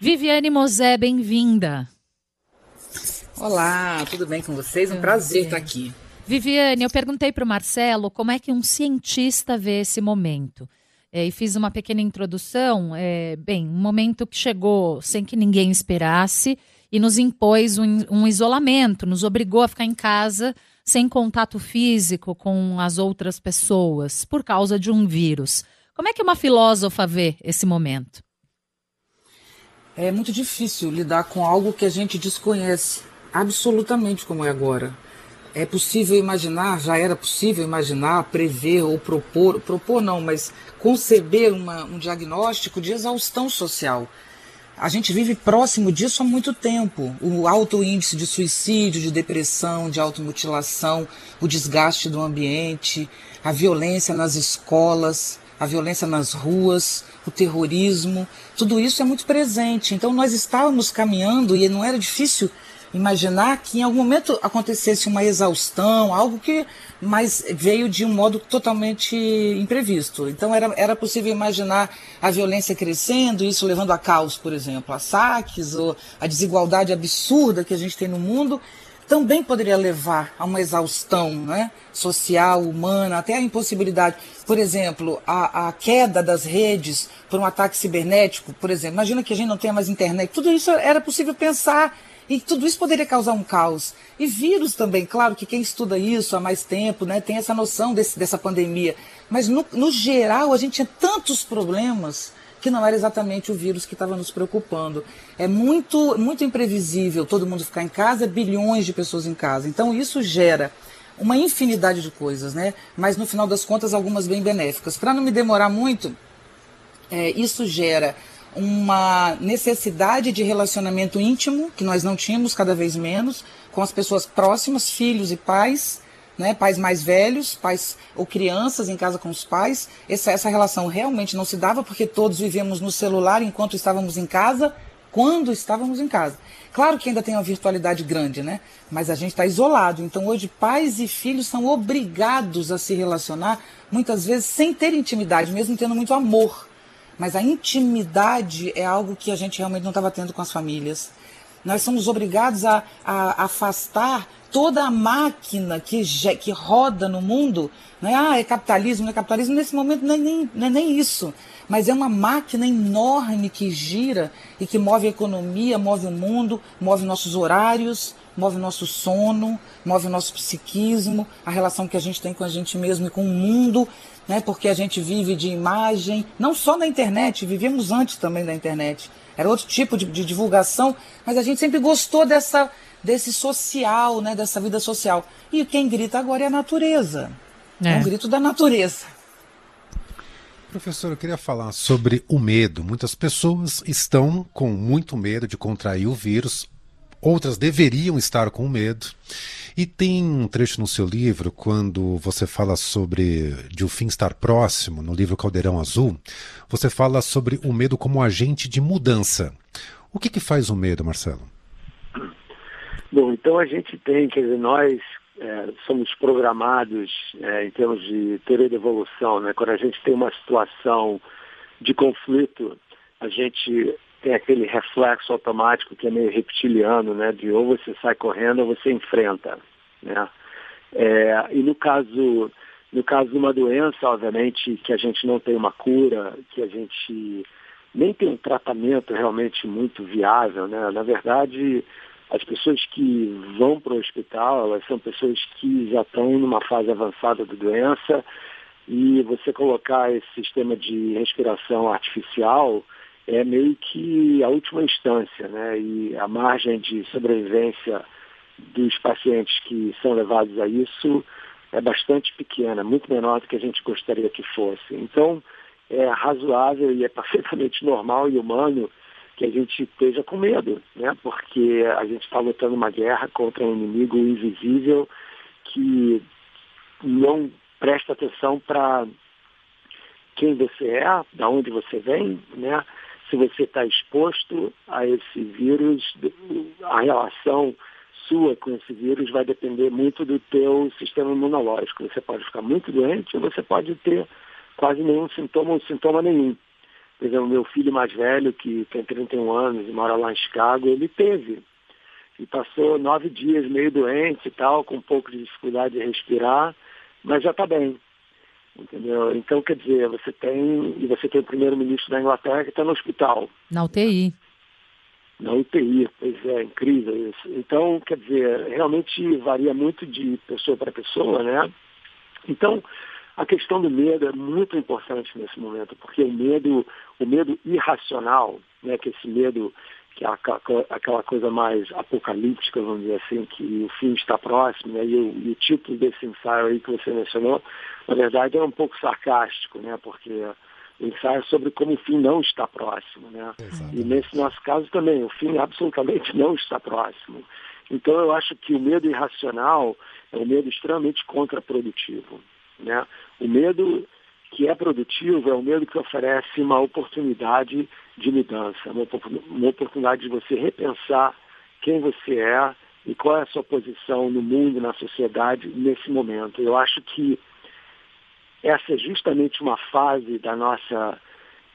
Viviane Mosé, bem-vinda. Olá, tudo bem com vocês? Um prazer estar aqui. Viviane, eu perguntei para o Marcelo como é que um cientista vê esse momento. É, e fiz uma pequena introdução. É, bem, um momento que chegou sem que ninguém esperasse e nos impôs um, um isolamento, nos obrigou a ficar em casa sem contato físico com as outras pessoas por causa de um vírus. Como é que uma filósofa vê esse momento? É muito difícil lidar com algo que a gente desconhece absolutamente como é agora. É possível imaginar, já era possível imaginar, prever ou propor, propor não, mas conceber uma, um diagnóstico de exaustão social. A gente vive próximo disso há muito tempo. O alto índice de suicídio, de depressão, de automutilação, o desgaste do ambiente, a violência nas escolas, a violência nas ruas, o terrorismo, tudo isso é muito presente. Então nós estávamos caminhando e não era difícil imaginar que em algum momento acontecesse uma exaustão, algo que mas veio de um modo totalmente imprevisto. Então era, era possível imaginar a violência crescendo, isso levando a caos, por exemplo, a saques ou a desigualdade absurda que a gente tem no mundo, também poderia levar a uma exaustão né, social, humana, até a impossibilidade. Por exemplo, a, a queda das redes por um ataque cibernético, por exemplo. Imagina que a gente não tenha mais internet. Tudo isso era possível pensar e tudo isso poderia causar um caos. E vírus também, claro que quem estuda isso há mais tempo né, tem essa noção desse, dessa pandemia. Mas no, no geral, a gente tinha tantos problemas que não era exatamente o vírus que estava nos preocupando. É muito, muito imprevisível todo mundo ficar em casa, bilhões de pessoas em casa. Então isso gera uma infinidade de coisas, né? Mas no final das contas, algumas bem benéficas. Para não me demorar muito, é, isso gera uma necessidade de relacionamento íntimo, que nós não tínhamos cada vez menos, com as pessoas próximas, filhos e pais, né, pais mais velhos, pais ou crianças em casa com os pais. Essa, essa relação realmente não se dava porque todos vivíamos no celular enquanto estávamos em casa, quando estávamos em casa. Claro que ainda tem uma virtualidade grande, né? Mas a gente está isolado. Então hoje pais e filhos são obrigados a se relacionar, muitas vezes sem ter intimidade, mesmo tendo muito amor mas a intimidade é algo que a gente realmente não estava tendo com as famílias. Nós somos obrigados a, a, afastar toda a máquina que, que roda no mundo. Né? Ah, é capitalismo, não é capitalismo. Nesse momento não é, nem, não é nem isso. Mas é uma máquina enorme que gira e que move a economia, move o mundo, move nossos horários, move o nosso sono, move o nosso psiquismo, a relação que a gente tem com a gente mesmo e com o mundo né? Porque a gente vive de imagem, não só na internet, vivíamos antes também da internet. Era outro tipo de, de divulgação, mas a gente sempre gostou dessa, desse social, né? Dessa vida social. E quem grita agora é a natureza. É, é um grito da natureza. Professor, eu queria falar sobre o medo. Muitas pessoas estão com muito medo de contrair o vírus, outras deveriam estar com medo. E tem um trecho no seu livro, quando você fala sobre de o fim estar próximo, no livro Caldeirão Azul, você fala sobre o medo como agente de mudança. O que, que faz o medo, Marcelo? Bom, então a gente tem, quer dizer, nós é, somos programados é, em termos de teoria de evolução, né? Quando a gente tem uma situação de conflito, a gente tem aquele reflexo automático que é meio reptiliano, né? De ou você sai correndo ou você enfrenta, né? É, e no caso, no caso de uma doença, obviamente, que a gente não tem uma cura, que a gente nem tem um tratamento realmente muito viável, né? Na verdade, as pessoas que vão para o hospital, elas são pessoas que já estão numa fase avançada da doença e você colocar esse sistema de respiração artificial é meio que a última instância, né? E a margem de sobrevivência dos pacientes que são levados a isso é bastante pequena, muito menor do que a gente gostaria que fosse. Então, é razoável e é perfeitamente normal e humano que a gente esteja com medo, né? Porque a gente está lutando uma guerra contra um inimigo invisível que não presta atenção para quem você é, da onde você vem, né? Se você está exposto a esse vírus, a relação sua com esse vírus vai depender muito do teu sistema imunológico. Você pode ficar muito doente ou você pode ter quase nenhum sintoma ou sintoma nenhum. Por exemplo, meu filho mais velho, que tem 31 anos e mora lá em Chicago, ele teve. E passou nove dias meio doente e tal, com um pouco de dificuldade de respirar, mas já está bem. Entendeu? Então, quer dizer, você tem, e você tem o primeiro-ministro da Inglaterra que está no hospital. Na UTI. Na UTI, pois é, incrível isso. Então, quer dizer, realmente varia muito de pessoa para pessoa, né? Então, a questão do medo é muito importante nesse momento, porque o medo, o medo irracional, né, que esse medo que é aquela coisa mais apocalíptica, vamos dizer assim, que o fim está próximo, né? e, o, e o título desse ensaio aí que você mencionou, na verdade é um pouco sarcástico, né? porque o ensaio é sobre como o fim não está próximo. Né? E nesse nosso caso também, o fim absolutamente não está próximo. Então eu acho que o medo irracional é um medo extremamente contraprodutivo. Né? O medo que é produtivo é o medo que oferece uma oportunidade de mudança, uma, oportunidade de você repensar quem você é e qual é a sua posição no mundo, na sociedade, nesse momento. Eu acho que essa é justamente uma fase da nossa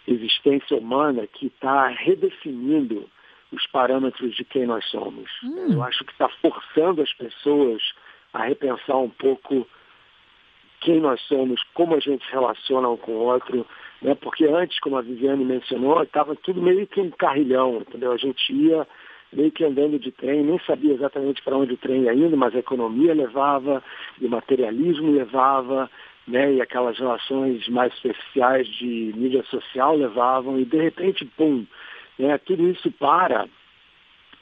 existência humana que está redefinindo os parâmetros de quem nós somos. Hum. Eu acho que está forçando as pessoas a repensar um pouco quem nós somos, como a gente se relaciona um com o outro, né? Porque antes, como a Viviane mencionou, estava tudo meio que um carrilhão, entendeu? A gente ia meio que andando de trem, nem sabia exatamente para onde o trem ia indo, mas a economia levava, e o materialismo levava, né? E aquelas relações mais superficiais de mídia social levavam, e de repente, pum, né? Tudo isso para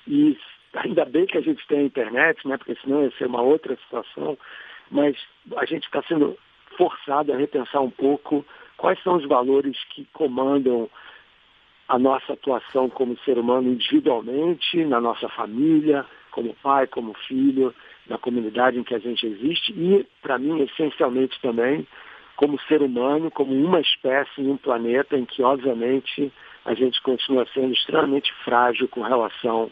e ainda bem que a gente tem a internet, né? Porque senão ia ser uma outra situação mas a gente está sendo forçado a repensar um pouco quais são os valores que comandam a nossa atuação como ser humano individualmente, na nossa família, como pai, como filho, na comunidade em que a gente existe e, para mim, essencialmente também, como ser humano, como uma espécie em um planeta em que, obviamente, a gente continua sendo extremamente frágil com relação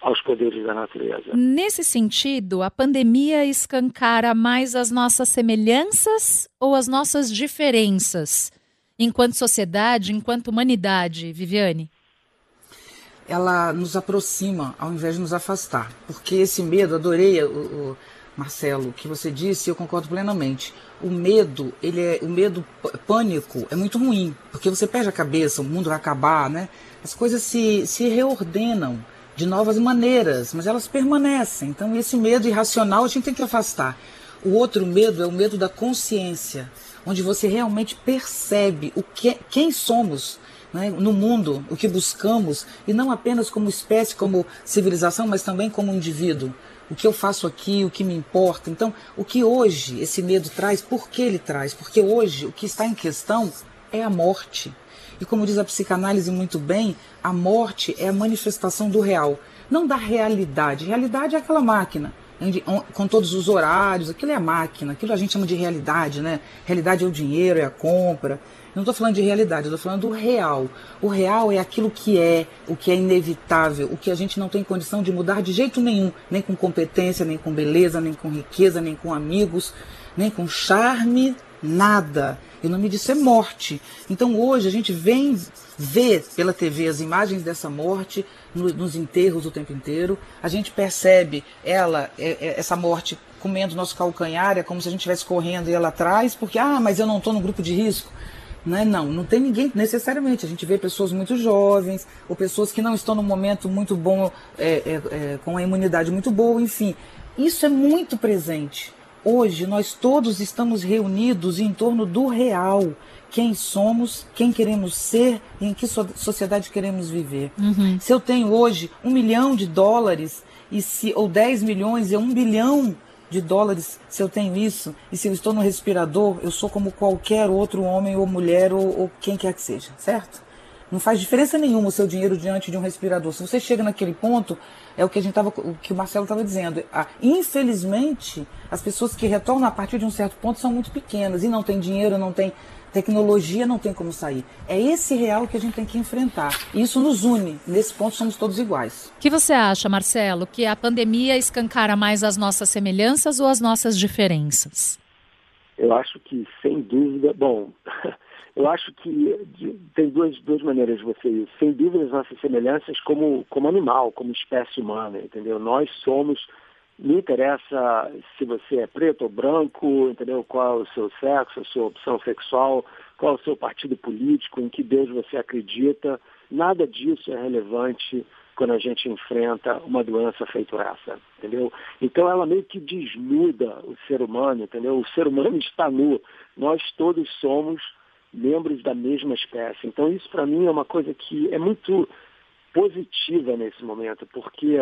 aos poderes da natureza. Nesse sentido, a pandemia escancara mais as nossas semelhanças ou as nossas diferenças, enquanto sociedade, enquanto humanidade, Viviane? Ela nos aproxima ao invés de nos afastar, porque esse medo, adorei o, o Marcelo, o que você disse, eu concordo plenamente. O medo, ele é o medo pânico é muito ruim, porque você perde a cabeça, o mundo vai acabar, né? As coisas se, se reordenam de novas maneiras, mas elas permanecem. Então, esse medo irracional a gente tem que afastar. O outro medo é o medo da consciência, onde você realmente percebe o que, quem somos né, no mundo, o que buscamos, e não apenas como espécie, como civilização, mas também como indivíduo. O que eu faço aqui, o que me importa. Então, o que hoje esse medo traz, por que ele traz? Porque hoje o que está em questão é a morte. E como diz a psicanálise muito bem, a morte é a manifestação do real, não da realidade. Realidade é aquela máquina, com todos os horários, aquilo é a máquina, aquilo a gente chama de realidade, né? Realidade é o dinheiro, é a compra. não estou falando de realidade, estou falando do real. O real é aquilo que é, o que é inevitável, o que a gente não tem condição de mudar de jeito nenhum, nem com competência, nem com beleza, nem com riqueza, nem com amigos, nem com charme, nada. E o nome disso é morte. Então hoje a gente vem ver pela TV as imagens dessa morte no, nos enterros o tempo inteiro. A gente percebe ela, é, é, essa morte comendo nosso calcanhar, é como se a gente estivesse correndo e ela atrás, porque, ah, mas eu não estou no grupo de risco. Não, é, não, não tem ninguém necessariamente. A gente vê pessoas muito jovens, ou pessoas que não estão num momento muito bom, é, é, é com a imunidade muito boa, enfim. Isso é muito presente. Hoje nós todos estamos reunidos em torno do real. Quem somos, quem queremos ser e em que sociedade queremos viver. Uhum. Se eu tenho hoje um milhão de dólares, e se, ou 10 milhões e um bilhão de dólares, se eu tenho isso, e se eu estou no respirador, eu sou como qualquer outro homem ou mulher ou, ou quem quer que seja, certo? Não faz diferença nenhuma o seu dinheiro diante de um respirador. Se você chega naquele ponto, é o que a gente tava, o que o Marcelo estava dizendo. Ah, infelizmente, as pessoas que retornam a partir de um certo ponto são muito pequenas e não tem dinheiro, não tem tecnologia, não tem como sair. É esse real que a gente tem que enfrentar. E isso nos une. Nesse ponto somos todos iguais. O que você acha, Marcelo, que a pandemia escancara mais as nossas semelhanças ou as nossas diferenças? Eu acho que, sem dúvida, bom, eu acho que tem duas, duas maneiras de você ir. Sem dúvida, as nossas semelhanças como, como animal, como espécie humana, entendeu? Nós somos, não interessa se você é preto ou branco, entendeu? Qual é o seu sexo, a sua opção sexual, qual é o seu partido político, em que Deus você acredita. Nada disso é relevante quando a gente enfrenta uma doença feita essa, entendeu? Então ela meio que desnuda o ser humano, entendeu? O ser humano está nu. Nós todos somos membros da mesma espécie. Então isso para mim é uma coisa que é muito positiva nesse momento, porque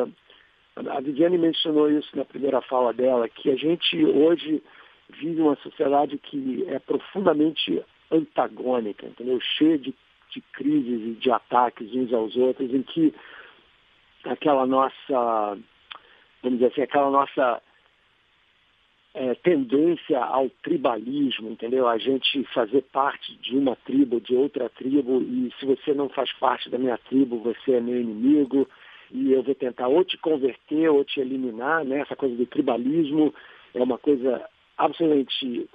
a Viviane mencionou isso na primeira fala dela, que a gente hoje vive uma sociedade que é profundamente antagônica, entendeu? Cheia de, de crises e de ataques uns aos outros, em que aquela nossa, vamos dizer assim, aquela nossa é, tendência ao tribalismo, entendeu? A gente fazer parte de uma tribo, de outra tribo, e se você não faz parte da minha tribo, você é meu inimigo, e eu vou tentar ou te converter ou te eliminar, né? Essa coisa do tribalismo é uma coisa absolutamente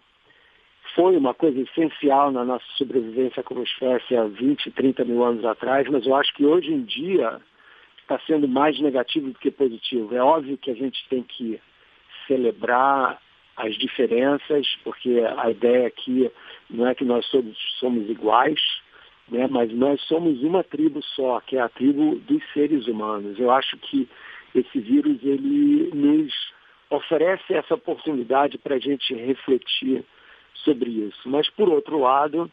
foi uma coisa essencial na nossa sobrevivência como espécie há 20, 30 mil anos atrás, mas eu acho que hoje em dia está sendo mais negativo do que positivo. É óbvio que a gente tem que celebrar as diferenças, porque a ideia aqui não é que nós todos somos iguais, né, mas nós somos uma tribo só, que é a tribo dos seres humanos. Eu acho que esse vírus ele nos oferece essa oportunidade para a gente refletir sobre isso. Mas, por outro lado,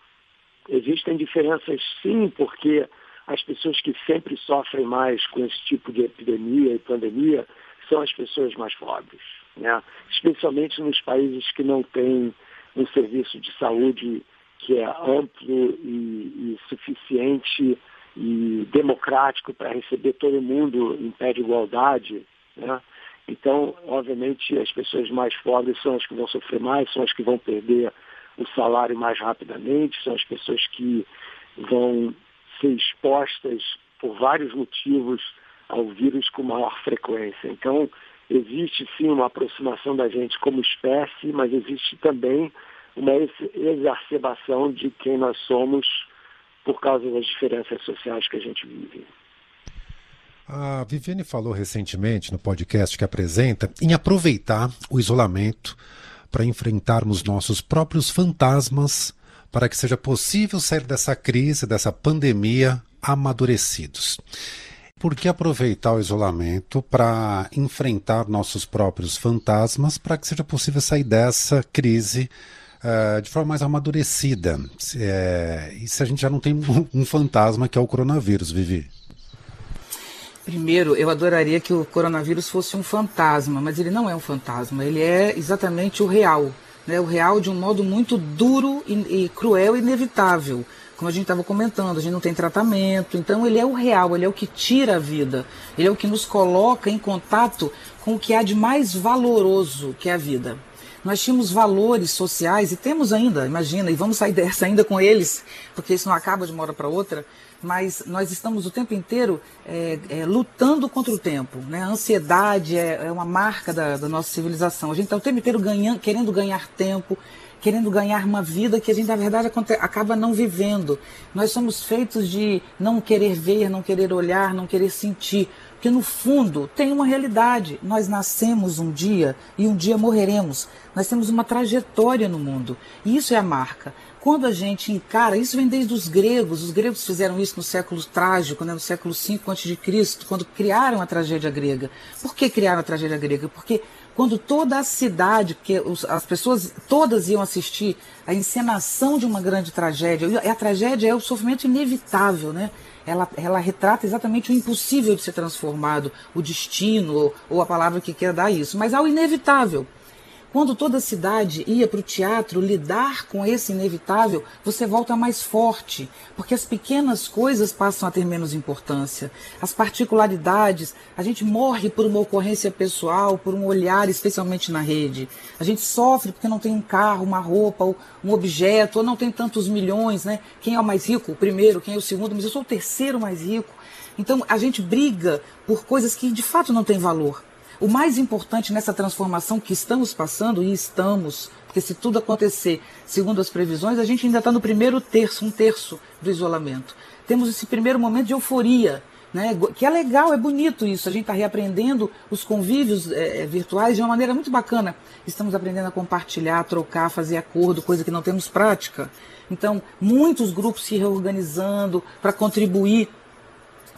existem diferenças sim, porque as pessoas que sempre sofrem mais com esse tipo de epidemia e pandemia são as pessoas mais pobres né? especialmente nos países que não têm um serviço de saúde que é amplo e, e suficiente e democrático para receber todo mundo em pé de igualdade. Né? Então, obviamente, as pessoas mais pobres são as que vão sofrer mais, são as que vão perder o salário mais rapidamente, são as pessoas que vão ser expostas por vários motivos ao vírus com maior frequência. Então, existe sim uma aproximação da gente como espécie, mas existe também uma exacerbação de quem nós somos por causa das diferenças sociais que a gente vive. A Viviane falou recentemente no podcast que apresenta em aproveitar o isolamento para enfrentarmos nossos próprios fantasmas para que seja possível sair dessa crise, dessa pandemia, amadurecidos. Por que aproveitar o isolamento para enfrentar nossos próprios fantasmas para que seja possível sair dessa crise uh, de forma mais amadurecida? É, e se a gente já não tem um, fantasma que é o coronavírus, Vivi? Primeiro, eu adoraria que o coronavírus fosse um fantasma, mas ele não é um fantasma, ele é exatamente o real. Né? O real de um modo muito duro e, e cruel e inevitável como a gente estava comentando, a gente não tem tratamento, então ele é o real, ele é o que tira a vida, ele é o que nos coloca em contato com o que há de mais valoroso que é a vida. Nós tínhamos valores sociais e temos ainda, imagina, e vamos sair dessa ainda com eles, porque isso não acaba de uma hora para outra, mas nós estamos o tempo inteiro é, é, lutando contra o tempo. Né? A ansiedade é, é uma marca da, da, nossa civilização. A gente está o tempo inteiro ganhando, querendo ganhar tempo, querendo ganhar uma vida que a gente, na verdade, acaba não vivendo. Nós somos feitos de não querer ver, não querer olhar, não querer sentir. Porque no fundo tem uma realidade. Nós nascemos um dia e um dia morreremos. Nós temos uma trajetória no mundo. E isso é a marca. Quando a gente encara, isso vem desde os gregos, os gregos fizeram isso no século trágico, né, no século V a.C., quando criaram a tragédia grega. Por que criaram a tragédia grega? Porque quando toda a cidade, que as pessoas todas iam assistir a encenação de uma grande tragédia, e a tragédia é o sofrimento inevitável, né? Ela, ela retrata exatamente o impossível de ser transformado, o destino, ou, ou a palavra que quer dar isso, mas há o inevitável. Quando toda a cidade ia para o teatro lidar com esse inevitável, você volta mais forte, porque as pequenas coisas passam a ter menos importância. As particularidades, a gente morre por uma ocorrência pessoal, por um olhar, especialmente na rede. A gente sofre porque não tem um carro, uma roupa, um objeto, ou não tem tantos milhões, né? Quem é o mais rico? O primeiro, quem é o segundo? Mas eu sou o terceiro mais rico. Então a gente briga por coisas que de fato não têm valor. O mais importante nessa transformação que estamos passando, e estamos Porque se tudo acontecer segundo as previsões, a gente ainda está no primeiro terço, um terço do isolamento. Temos esse primeiro momento de euforia, né? que é legal, é bonito isso. A gente está reaprendendo os convívios é, virtuais de uma maneira muito bacana. Estamos aprendendo a compartilhar, a trocar, fazer acordo, coisa que não temos prática. Então, muitos grupos se reorganizando para contribuir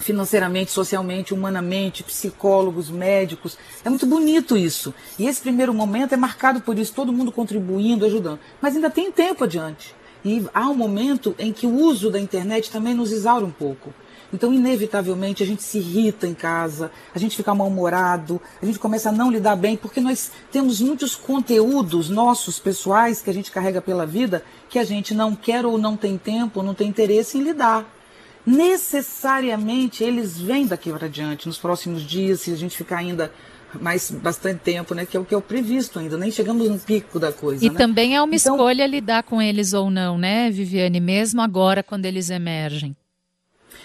financeiramente, socialmente, humanamente, psicólogos, médicos. É muito bonito isso. E esse primeiro momento é marcado por isso, todo mundo contribuindo, ajudando. Mas ainda tem tempo adiante. E há um momento em que o uso da internet também nos exaura um pouco. Então, inevitavelmente, a gente se irrita em casa, a gente fica mal-humorado, a gente começa a não lidar bem, porque nós temos muitos conteúdos nossos, pessoais, que a gente carrega pela vida, que a gente não quer ou não tem tempo, não tem interesse em lidar necessariamente eles vêm daqui para diante, nos próximos dias, se a gente ficar ainda mais bastante tempo, né? Que é o que é o previsto ainda, nem chegamos no pico da coisa. E né? também é uma então, escolha lidar com eles ou não, né, Viviane? Mesmo agora, quando eles emergem.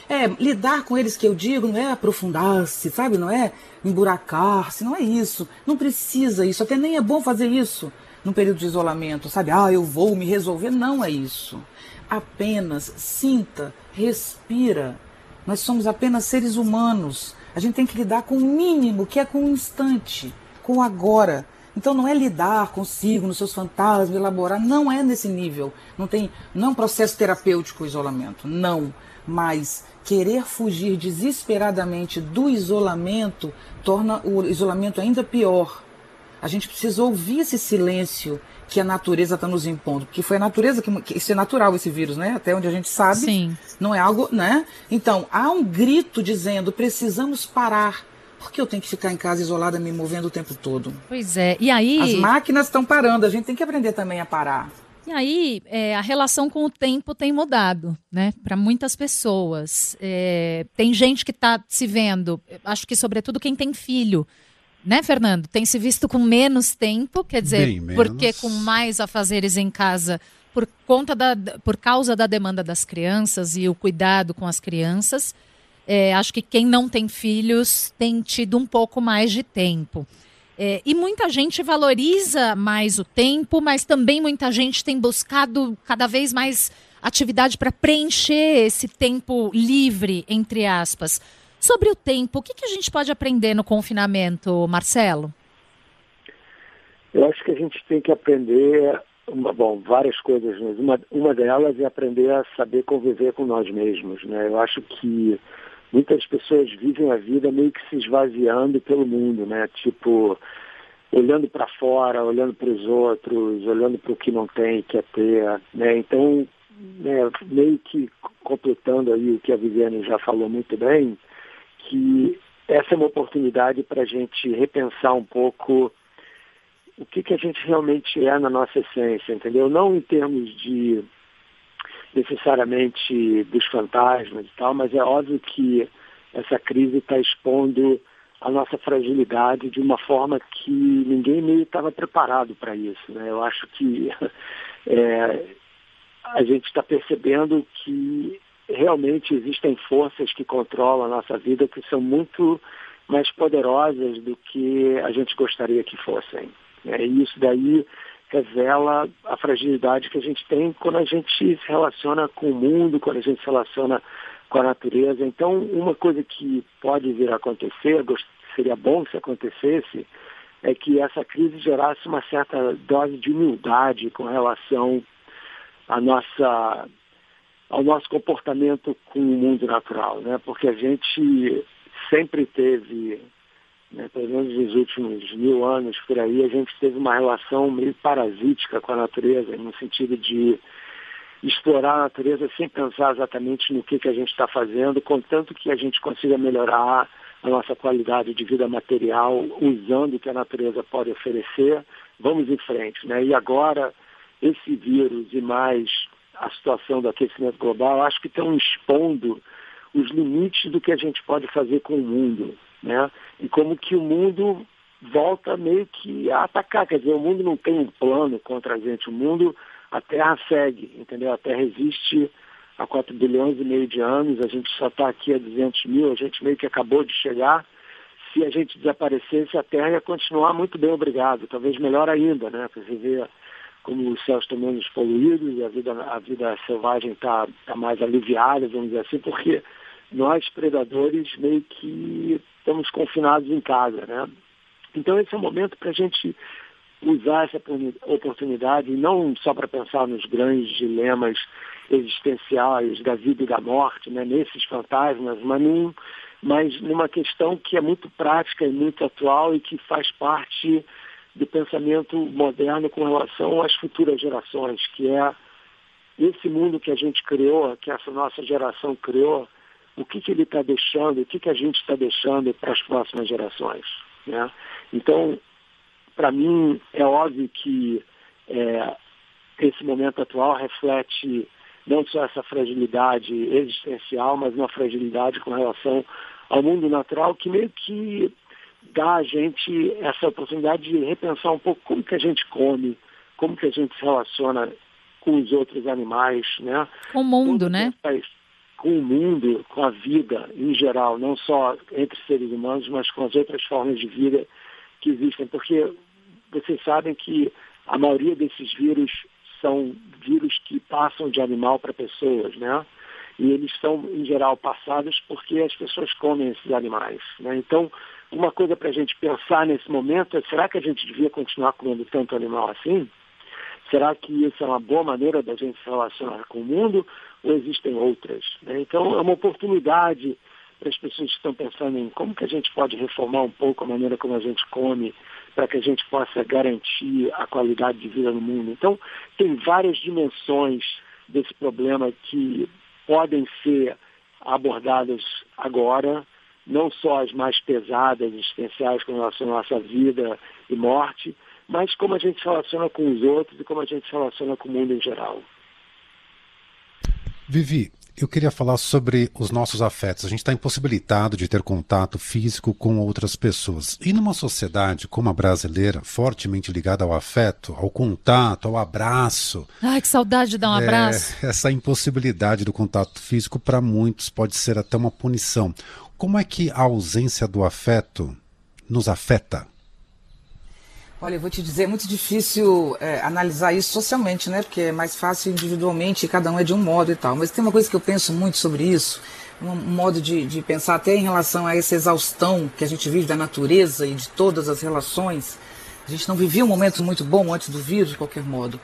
É, lidar com eles que eu digo não é aprofundar-se, sabe? Não é emburacar-se, não é isso. Não precisa isso, até nem é bom fazer isso num período de isolamento, sabe? Ah, eu vou me resolver. Não é isso. Apenas sinta respira. Nós somos apenas seres humanos. A gente tem que lidar com o mínimo, que é com o instante, com o agora. Então não é lidar consigo, nos seus fantasmas, elaborar, não é nesse nível. Não tem, não é um processo terapêutico o isolamento, não. Mas querer fugir desesperadamente do isolamento torna o isolamento ainda pior. A gente precisa ouvir esse silêncio que a natureza está nos impondo, porque foi a natureza que, que, isso é natural esse vírus, né? Até onde a gente sabe, Sim. não é algo, né? Então há um grito dizendo precisamos parar. Porque eu tenho que ficar em casa isolada, me movendo o tempo todo? Pois é. E aí? As máquinas estão parando. A gente tem que aprender também a parar. E aí, é, a relação com o tempo tem mudado, né? Para muitas pessoas. É, tem gente que está se vendo, acho que sobretudo quem tem filho, né, Fernando? Tem se visto com menos tempo, quer dizer, porque com mais afazeres em casa por conta da, por causa da demanda das crianças e o cuidado com as crianças. É, acho que quem não tem filhos tem tido um pouco mais de tempo. É, e muita gente valoriza mais o tempo, mas também muita gente tem buscado cada vez mais atividade para preencher esse tempo livre, entre aspas. Sobre o tempo, o que, que a gente pode aprender no confinamento, Marcelo? Eu acho que a gente tem que aprender, bom, várias coisas, mas uma, uma delas é aprender a saber conviver com nós mesmos. Né? Eu acho que muitas pessoas vivem a vida meio que se esvaziando pelo mundo, né? Tipo, olhando para fora, olhando para os outros, olhando para o que não tem, quer ter, né? Então, né, meio que completando aí o que a Viviane já falou muito bem, que essa é uma oportunidade para a gente repensar um pouco o que, que a gente realmente é na nossa essência, entendeu? Não em termos de necessariamente dos fantasmas e tal, mas é óbvio que essa crise está expondo a nossa fragilidade de uma forma que ninguém meio estava preparado para isso. Né? Eu acho que é, a gente está percebendo que realmente existem forças que controlam a nossa vida que são muito mais poderosas do que a gente gostaria que fossem. Né? E isso daí revela a fragilidade que a gente tem quando a gente se relaciona com o mundo, quando a gente se relaciona com a natureza. Então, uma coisa que pode vir a acontecer, seria bom se acontecesse, é que essa crise gerasse uma certa dose de humildade com relação à nossa ao nosso comportamento com o mundo natural, né? Porque a gente sempre teve, né, pelo menos nos últimos mil anos por aí, a gente teve uma relação meio parasítica com a natureza, no sentido de explorar a natureza sem pensar exatamente no que, que a gente está fazendo, contanto que a gente consiga melhorar a nossa qualidade de vida material usando o que a natureza pode oferecer, vamos em frente. Né? E agora, esse vírus e mais a situação do aquecimento global, acho que estão expondo os limites do que a gente pode fazer com o mundo, né? E como que o mundo volta meio que a atacar, quer dizer, o mundo não tem um plano contra a gente, o mundo, a Terra segue, entendeu? A Terra existe há 4 bilhões e meio de anos, a gente só está aqui há 200 mil, a gente meio que acabou de chegar. Se a gente desaparecesse, a Terra ia continuar muito bem, obrigado, talvez melhor ainda, né? Para você ver como os céus estão menos poluídos, a vida, a vida selvagem está tá mais aliviada, vamos dizer assim, porque nós, predadores, meio que estamos confinados em casa, né? Então esse é o momento para a gente usar essa oportunidade, não só para pensar nos grandes dilemas existenciais da vida e da morte, né, nesses fantasmas, mas, num, mas numa questão que é muito prática e muito atual e que faz parte do pensamento moderno com relação às futuras gerações, que é esse mundo que a gente criou, que essa nossa geração criou, o que, que ele está deixando, o que, que a gente está deixando para as próximas gerações. Né? Então, para mim, é óbvio que é, esse momento atual reflete não só essa fragilidade existencial, mas uma fragilidade com relação ao mundo natural que meio que dá a gente essa oportunidade de repensar um pouco como que a gente come, como que a gente se relaciona com os outros animais, né? Com o mundo, né? Com o mundo, com a vida em geral, não só entre seres humanos, mas com as outras formas de vida que existem, porque vocês sabem que a maioria desses vírus são vírus que passam de animal para pessoas, né? E eles são, em geral, passados porque as pessoas comem esses animais. Né? Então, uma coisa para a gente pensar nesse momento é: será que a gente devia continuar comendo tanto animal assim? Será que isso é uma boa maneira da gente se relacionar com o mundo ou existem outras? Né? Então, é uma oportunidade para as pessoas que estão pensando em como que a gente pode reformar um pouco a maneira como a gente come, para que a gente possa garantir a qualidade de vida no mundo. Então, tem várias dimensões desse problema que podem ser abordadas agora, não só as mais pesadas, existenciais com relação à nossa vida e morte, mas como a gente se relaciona com os outros e como a gente se relaciona com o mundo em geral. Vivi, eu queria falar sobre os nossos afetos. A gente está impossibilitado de ter contato físico com outras pessoas. E numa sociedade como a brasileira, fortemente ligada ao afeto, ao contato, ao abraço. Ai, que saudade de dar um é, abraço. Essa impossibilidade do contato físico, para muitos, pode ser até uma punição. Como é que a ausência do afeto nos afeta? Olha, eu vou te dizer, é muito difícil é, analisar isso socialmente, né? Porque é mais fácil individualmente, cada um é de um modo e tal. Mas tem uma coisa que eu penso muito sobre isso, um, modo de, de pensar até em relação a essa exaustão que a gente vive da natureza e de todas as relações. A gente não vivia um momento muito bom antes do vírus, de qualquer modo.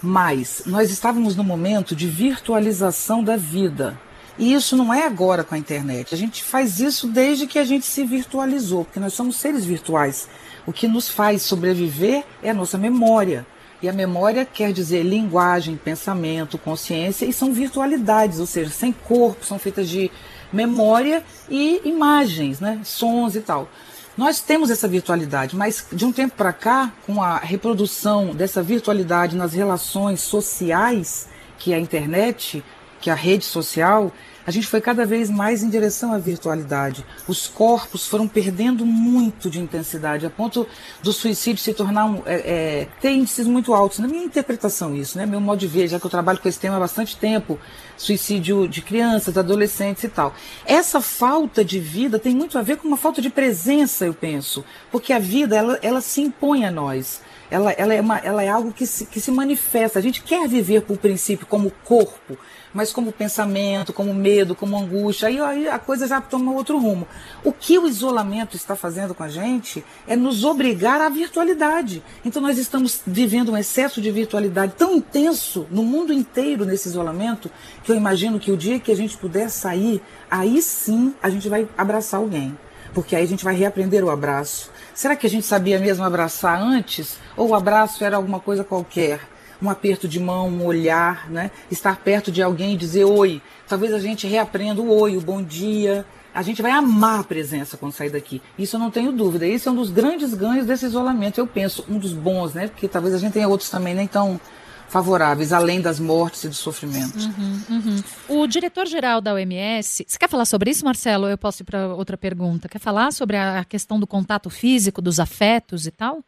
Mas nós estávamos no momento de virtualização da vida. E isso não é agora com a internet. A gente faz isso desde que a gente se virtualizou, porque nós somos seres virtuais. O que nos faz sobreviver é a nossa memória. E a memória quer dizer linguagem, pensamento, consciência e são virtualidades, ou seja, sem corpo, são feitas de memória e imagens, né? sons e tal. Nós temos essa virtualidade, mas de um tempo para cá, com a reprodução dessa virtualidade nas relações sociais, que é a internet, que é a rede social, a gente foi cada vez mais em direção à virtualidade. Os corpos foram perdendo muito de intensidade, a ponto do suicídio se tornar um, é, é, ter índices muito altos. Na minha interpretação, isso, né? Meu modo de ver, já que eu trabalho com esse tema há bastante tempo, suicídio de crianças, adolescentes e tal. Essa falta de vida tem muito a ver com uma falta de presença, eu penso, porque a vida ela, ela se impõe a nós. Ela, ela, é, uma, ela é algo que se, que se manifesta. A gente quer viver por princípio como corpo, mas como pensamento, como medo, como angústia, aí, aí a coisa já toma outro rumo. O que o isolamento está fazendo com a gente é nos obrigar à virtualidade. Então nós estamos vivendo um excesso de virtualidade tão intenso no mundo inteiro nesse isolamento, que eu imagino que o dia que a gente puder sair, aí sim a gente vai abraçar alguém. Porque aí a gente vai reaprender o abraço. Será que a gente sabia mesmo abraçar antes? Ou o abraço era alguma coisa qualquer? Um aperto de mão, um olhar, né? Estar perto de alguém e dizer oi. Talvez a gente reaprenda o oi, o bom dia. A gente vai amar a presença quando sair daqui. Isso eu não tenho dúvida. Esse é um dos grandes ganhos desse isolamento. Eu penso, um dos bons, né? Porque talvez a gente tenha outros também nem tão favoráveis, além das mortes e do sofrimento. Uhum, uhum. O diretor-geral da OMS, você quer falar sobre isso, Marcelo? Eu posso ir para outra pergunta. Quer falar sobre a questão do contato físico, dos afetos e tal?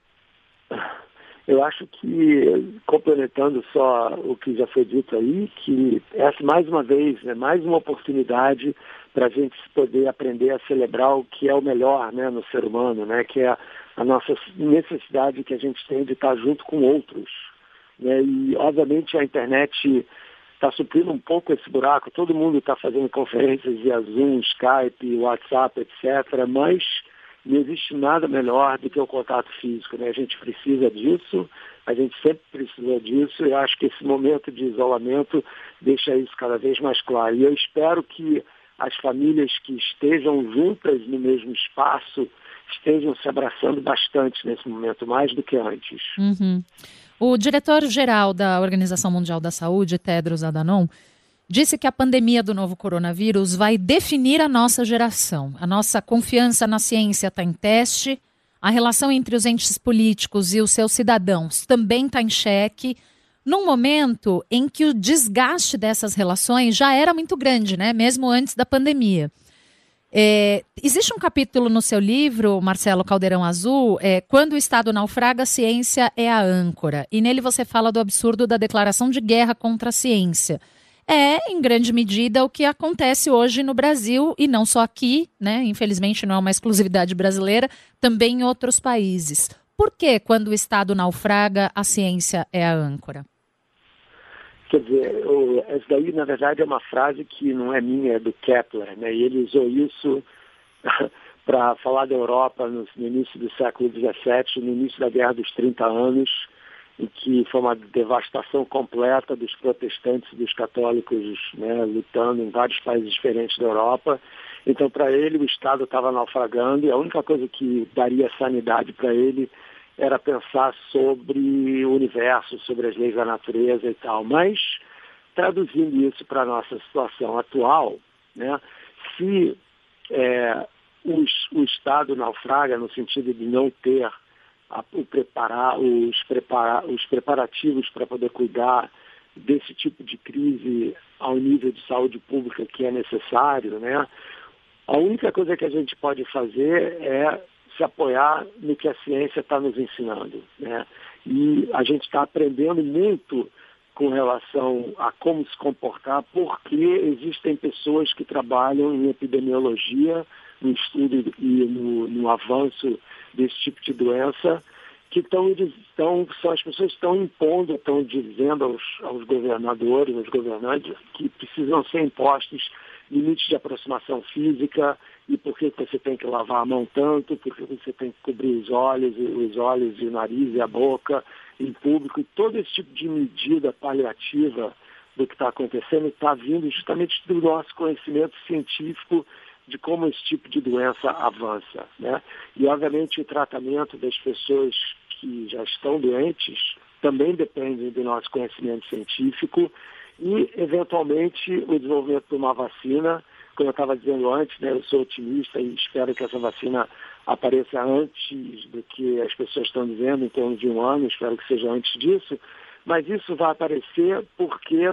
Eu acho que, complementando só o que já foi dito aí, que essa, mais uma vez, é mais uma oportunidade para a gente poder aprender a celebrar o que é o melhor né, no ser humano, né, que é a nossa necessidade que a gente tem de estar junto com outros. Né? E, obviamente, a internet está suprindo um pouco esse buraco. Todo mundo está fazendo conferências via Zoom, Skype, WhatsApp, etc. Mas não existe nada melhor do que o contato físico. Né? A gente precisa disso, a gente sempre precisou disso e acho que esse momento de isolamento deixa isso cada vez mais claro. E eu espero que as famílias que estejam juntas no mesmo espaço estejam se abraçando bastante nesse momento, mais do que antes. Uhum. O diretor-geral da Organização Mundial da Saúde, Tedros Adhanom, disse que a pandemia do novo coronavírus vai definir a nossa geração. A nossa confiança na ciência está em teste, a relação entre os entes políticos e os seus cidadãos também está em xeque, num momento em que o desgaste dessas relações já era muito grande, né? mesmo antes da pandemia. É, existe um capítulo no seu livro, Marcelo Caldeirão Azul, é, Quando o Estado naufraga, a ciência é a âncora. E nele você fala do absurdo da declaração de guerra contra a ciência é, em grande medida, o que acontece hoje no Brasil, e não só aqui, né? Infelizmente não é uma exclusividade brasileira, também em outros países. Por que, quando o Estado naufraga, a ciência é a âncora? Quer dizer, essa daí, na verdade, é uma frase que não é minha, é do Kepler, né? E ele usou isso para falar da Europa no, no início do século XVII, no início da Guerra dos 30 Anos, em que foi uma devastação completa dos protestantes e dos católicos né, lutando em vários países diferentes da Europa. Então, para ele, o Estado estava naufragando e a única coisa que daria sanidade para ele era pensar sobre o universo, sobre as leis da natureza e tal. Mas, traduzindo isso para a nossa situação atual, né, se é, o, o Estado naufraga no sentido de não ter a, o preparar, os, preparar, os preparativos para poder cuidar desse tipo de crise ao nível de saúde pública que é necessário, né? A única coisa que a gente pode fazer é se apoiar no que a ciência está nos ensinando, né? E a gente está aprendendo muito com relação a como se comportar, porque existem pessoas que trabalham em epidemiologia, no estudo e no, no avanço desse tipo de doença, que estão, estão são as pessoas que estão impondo, estão dizendo aos, aos governadores, aos governantes, que precisam ser impostos limites de aproximação física e por que você tem que lavar a mão tanto, por que você tem que cobrir os olhos, os olhos e o nariz e a boca em público, todo esse tipo de medida paliativa do que está acontecendo está vindo justamente do nosso conhecimento científico de como esse tipo de doença avança. Né? E, obviamente, o tratamento das pessoas que já estão doentes também depende do nosso conhecimento científico e, eventualmente, o desenvolvimento de uma vacina. Como eu estava dizendo antes, né, eu sou otimista e espero que essa vacina apareça antes do que as pessoas estão dizendo, em torno de um ano, espero que seja antes disso. Mas isso vai aparecer porque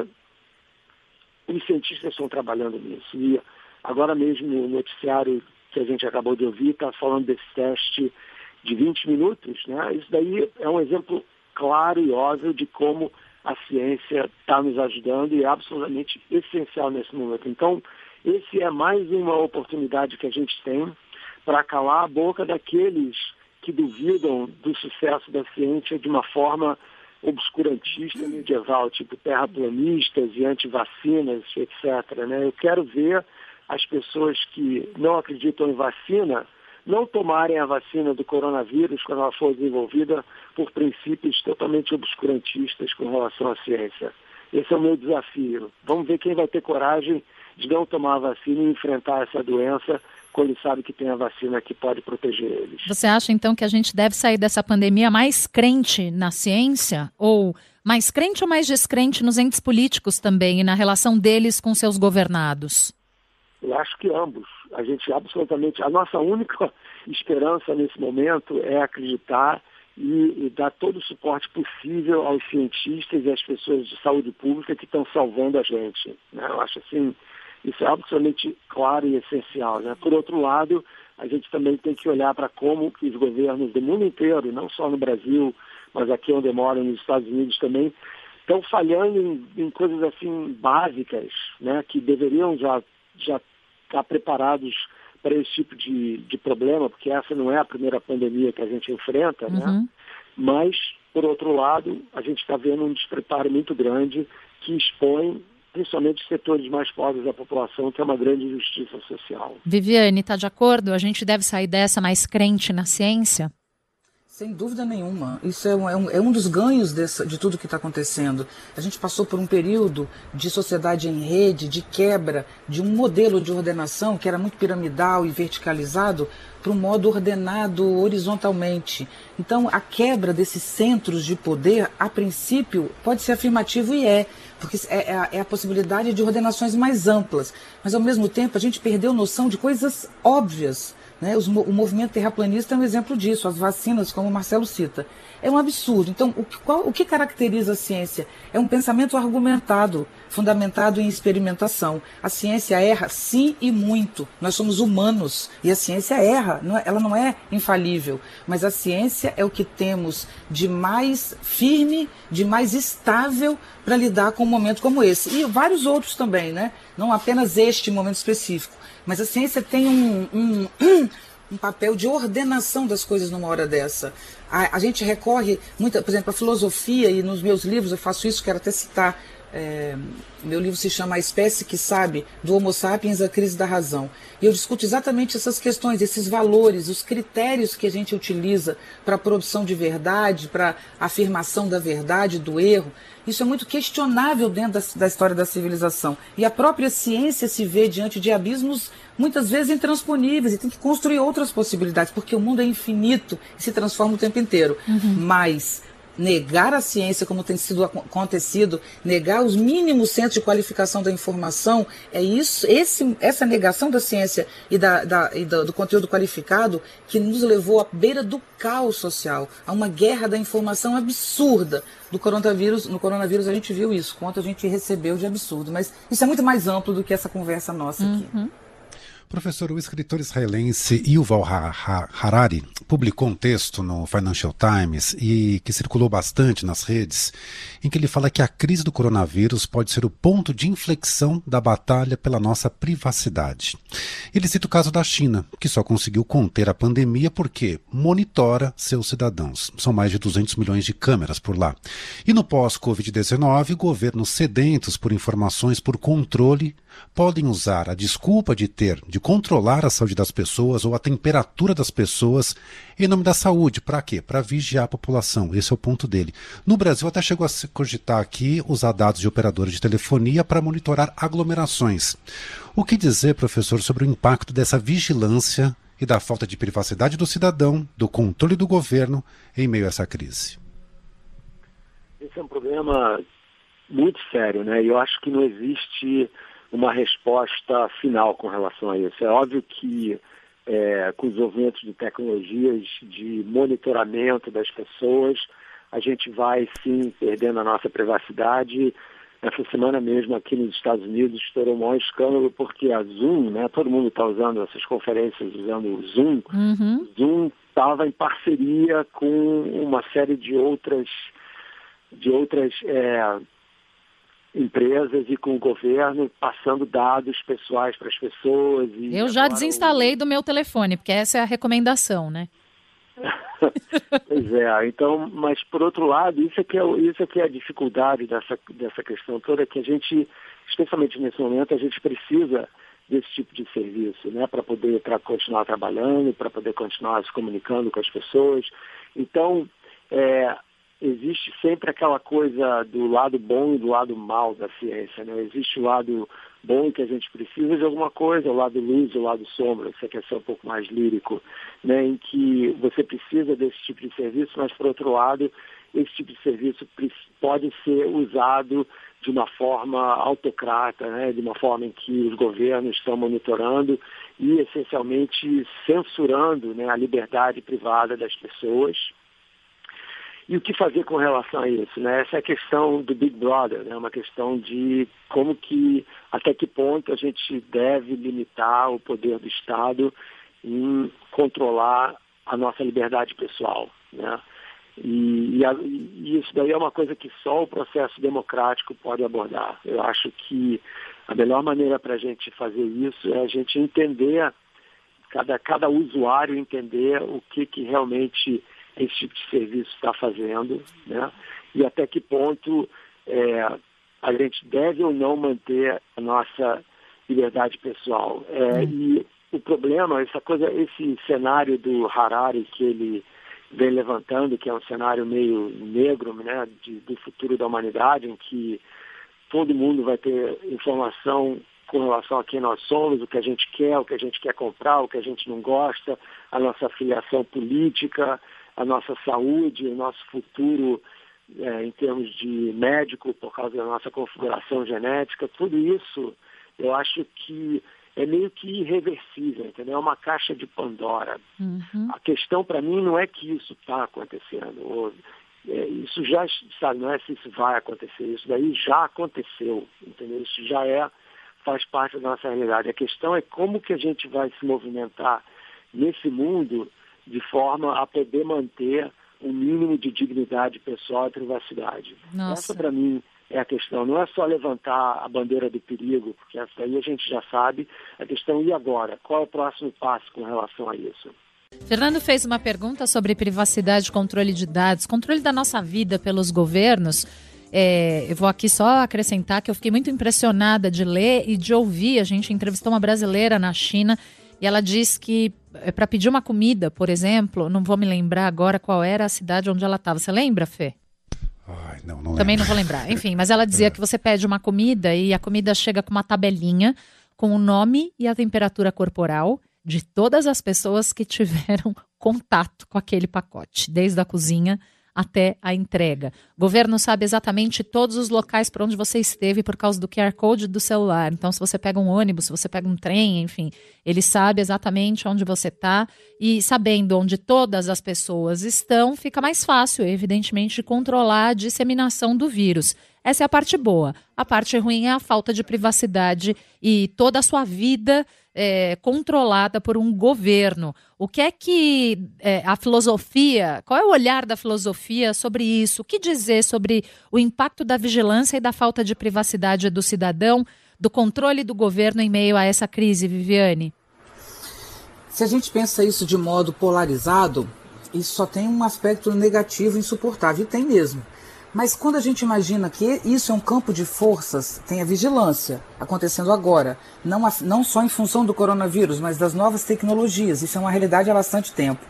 os cientistas estão trabalhando nisso. E Agora mesmo o noticiário que a gente acabou de ouvir está falando desse teste de 20 minutos. Né? Isso daí é um exemplo claro e óbvio de como a ciência está nos ajudando e é absolutamente essencial nesse momento. Então, esse é mais uma oportunidade que a gente tem para calar a boca daqueles que duvidam do sucesso da ciência de uma forma obscurantista medieval, tipo terraplanistas e antivacinas, etc. Né? Eu quero ver as pessoas que não acreditam em vacina não tomarem a vacina do coronavírus quando ela for desenvolvida por princípios totalmente obscurantistas com relação à ciência. Esse é o meu desafio. Vamos ver quem vai ter coragem de não tomar a vacina e enfrentar essa doença quando sabe que tem a vacina que pode proteger eles. Você acha então que a gente deve sair dessa pandemia mais crente na ciência ou mais crente ou mais descrente nos entes políticos também e na relação deles com seus governados? Eu acho que ambos. A gente absolutamente, a nossa única esperança nesse momento é acreditar e, e, dar todo o suporte possível aos cientistas e às pessoas de saúde pública que estão salvando a gente. Né? Eu acho assim, isso é absolutamente claro e essencial. Né? Por outro lado, a gente também tem que olhar para como os governos do mundo inteiro, não só no Brasil, mas aqui onde eu moro, nos Estados Unidos também, estão falhando em, em coisas assim básicas, né? que deveriam já já estar preparados para esse tipo de, de problema, porque essa não é a primeira pandemia que a gente enfrenta, né? uhum. Mas Por outro lado, a gente está vendo um despreparo muito grande que expõe principalmente os setores mais pobres da população, que é uma grande injustiça social. Viviane, está de acordo? A gente deve sair dessa mais crente na ciência? Sem dúvida nenhuma. Isso é um, é um, é um dos ganhos dessa, de tudo que está acontecendo. A gente passou por um período de sociedade em rede, de quebra de um modelo de ordenação que era muito piramidal e verticalizado para um modo ordenado horizontalmente. Então, a quebra desses centros de poder, a princípio, pode ser afirmativo e é, porque é, é, a, é a possibilidade de ordenações mais amplas. Mas, ao mesmo tempo, a gente perdeu noção de coisas óbvias né? Os, o movimento terraplanista é um exemplo disso, as vacinas, como o Marcelo cita. É um absurdo. Então, o que, qual, o que caracteriza a ciência? É um pensamento argumentado, fundamentado em experimentação. A ciência erra, sim e muito. Nós somos humanos e a ciência erra, não é, ela não é infalível. Mas a ciência é o que temos de mais firme, de mais estável para lidar com um momento como esse. E vários outros também, né? Não apenas este momento específico. Mas a ciência tem um, um, um papel de ordenação das coisas numa hora dessa. A, a gente recorre, muito, por exemplo, à filosofia, e nos meus livros eu faço isso, quero até citar é, meu livro se chama A Espécie que Sabe, do Homo sapiens à Crise da Razão. E eu discuto exatamente essas questões, esses valores, os critérios que a gente utiliza para a produção de verdade, para a afirmação da verdade, do erro. Isso é muito questionável dentro da, da história da civilização. E a própria ciência se vê diante de abismos muitas vezes intransponíveis e tem que construir outras possibilidades, porque o mundo é infinito e se transforma o tempo inteiro. Uhum. Mas negar a ciência como tem sido acontecido, negar os mínimos centros de qualificação da informação, é isso, esse, essa negação da ciência e, da, da, e do, do, conteúdo qualificado que nos levou à beira do caos social, a uma guerra da informação absurda. Do coronavírus, no coronavírus a gente viu isso, quanto a gente recebeu de absurdo, mas isso é muito mais amplo do que essa conversa nossa aqui. Uhum. Professor, o escritor israelense Yuval Harari publicou um texto no Financial Times e que circulou bastante nas redes, em que ele fala que a crise do coronavírus pode ser o ponto de inflexão da batalha pela nossa privacidade. Ele cita o caso da China, que só conseguiu conter a pandemia porque monitora seus cidadãos. São mais de 200 milhões de câmeras por lá. E no pós-Covid-19, governos sedentos por informações por controle podem usar a desculpa de ter, de controlar a saúde das pessoas ou a temperatura das pessoas em nome da saúde. Para quê? Para vigiar a população. Esse é o ponto dele. No Brasil, até chegou a se cogitar aqui usar dados de operadores de telefonia para monitorar aglomerações. O que dizer, professor, sobre o impacto dessa vigilância e da falta de privacidade do cidadão, do controle do governo em meio a essa crise? Esse é um problema muito sério, né? Eu acho que não existe uma resposta final com relação a isso. É óbvio que é, com os desenvolvimento de tecnologias de monitoramento das pessoas, a gente vai sim perdendo a nossa privacidade. Essa semana mesmo aqui nos Estados Unidos estourou um maior escândalo porque a Zoom, né, todo mundo está usando essas conferências usando o Zoom, uhum. Zoom estava em parceria com uma série de outras de outras é, empresas e com o governo passando dados pessoais para as pessoas. Eu já desinstalei o... do meu telefone, porque essa é a recomendação, né? pois é, então, mas por outro lado, isso é que é, isso é, que é a dificuldade dessa, dessa questão toda, que a gente, especialmente nesse momento, a gente precisa desse tipo de serviço, né, para poder pra continuar trabalhando, para poder continuar se comunicando com as pessoas. Então, é, existe sempre aquela coisa do lado bom e do lado mal da ciência. Né? Existe o lado bom que a gente precisa de alguma coisa, o lado luz, o lado sombra, você quer ser um pouco mais lírico, né? em que você precisa desse tipo de serviço, mas por outro lado, esse tipo de serviço pode ser usado de uma forma autocrata, né? de uma forma em que os governos estão monitorando e essencialmente censurando né, a liberdade privada das pessoas e o que fazer com relação a isso? Né? Essa é a questão do Big Brother, né? uma questão de como que, até que ponto a gente deve limitar o poder do Estado em controlar a nossa liberdade pessoal. Né? E, e, a, e, isso daí é uma coisa que só o processo democrático pode abordar. Eu acho que a melhor maneira para a gente fazer isso é a gente entender, cada, cada usuário entender o que, que realmente esse tipo de serviço está fazendo, né? e até que ponto é, a gente deve ou não manter a nossa liberdade pessoal. É, e o problema, essa coisa, esse cenário do Harari que ele vem levantando, que é um cenário meio negro, né, de, do futuro da humanidade, em que todo mundo vai ter informação com relação a quem nós somos, o que a gente quer, o que a gente quer comprar, o que a gente não gosta, a nossa filiação política, a nossa saúde, o nosso futuro é, em termos de médico, por causa da nossa configuração genética, tudo isso eu acho que é meio que irreversível, entendeu? É uma caixa de Pandora. Uhum. A questão para mim não é que isso está acontecendo. Ou, é, isso já, sabe, não é se isso vai acontecer, isso daí já aconteceu, entendeu? Isso já é, faz parte da nossa realidade. A questão é como que a gente vai se movimentar nesse mundo de forma a poder manter um mínimo de dignidade pessoal e privacidade. Nossa. Essa, para mim, é a questão. Não é só levantar a bandeira do perigo, porque essa aí a gente já sabe. A questão, e agora? Qual é o próximo passo com relação a isso? Fernando fez uma pergunta sobre privacidade, controle de dados, controle da nossa vida pelos governos. É, eu vou aqui só acrescentar que eu fiquei muito impressionada de ler e de ouvir. A gente entrevistou uma brasileira na China e ela diz que é para pedir uma comida, por exemplo, não vou me lembrar agora qual era a cidade onde ela estava. Você lembra, Fê? Ai, não, não Também não vou lembrar. Enfim, mas ela dizia é. que você pede uma comida e a comida chega com uma tabelinha com o nome e a temperatura corporal de todas as pessoas que tiveram contato com aquele pacote, desde a cozinha até a entrega. O governo sabe exatamente todos os locais para onde você esteve por causa do QR Code do celular. Então, se você pega um ônibus, se você pega um trem, enfim, ele sabe exatamente onde você está e sabendo onde todas as pessoas estão, fica mais fácil, evidentemente, de controlar a disseminação do vírus. Essa é a parte boa. A parte ruim é a falta de privacidade e toda a sua vida é, controlada por um governo. O que é que é, a filosofia, qual é o olhar da filosofia sobre isso? O que dizer sobre o impacto da vigilância e da falta de privacidade do cidadão, do controle do governo em meio a essa crise, Viviane? Se a gente pensa isso de modo polarizado, isso só tem um aspecto negativo insuportável, e tem mesmo. Mas quando a gente imagina que isso é um campo de forças, tem a vigilância acontecendo agora, não, a, não só em função do coronavírus, mas das novas tecnologias, isso é uma realidade há bastante tempo.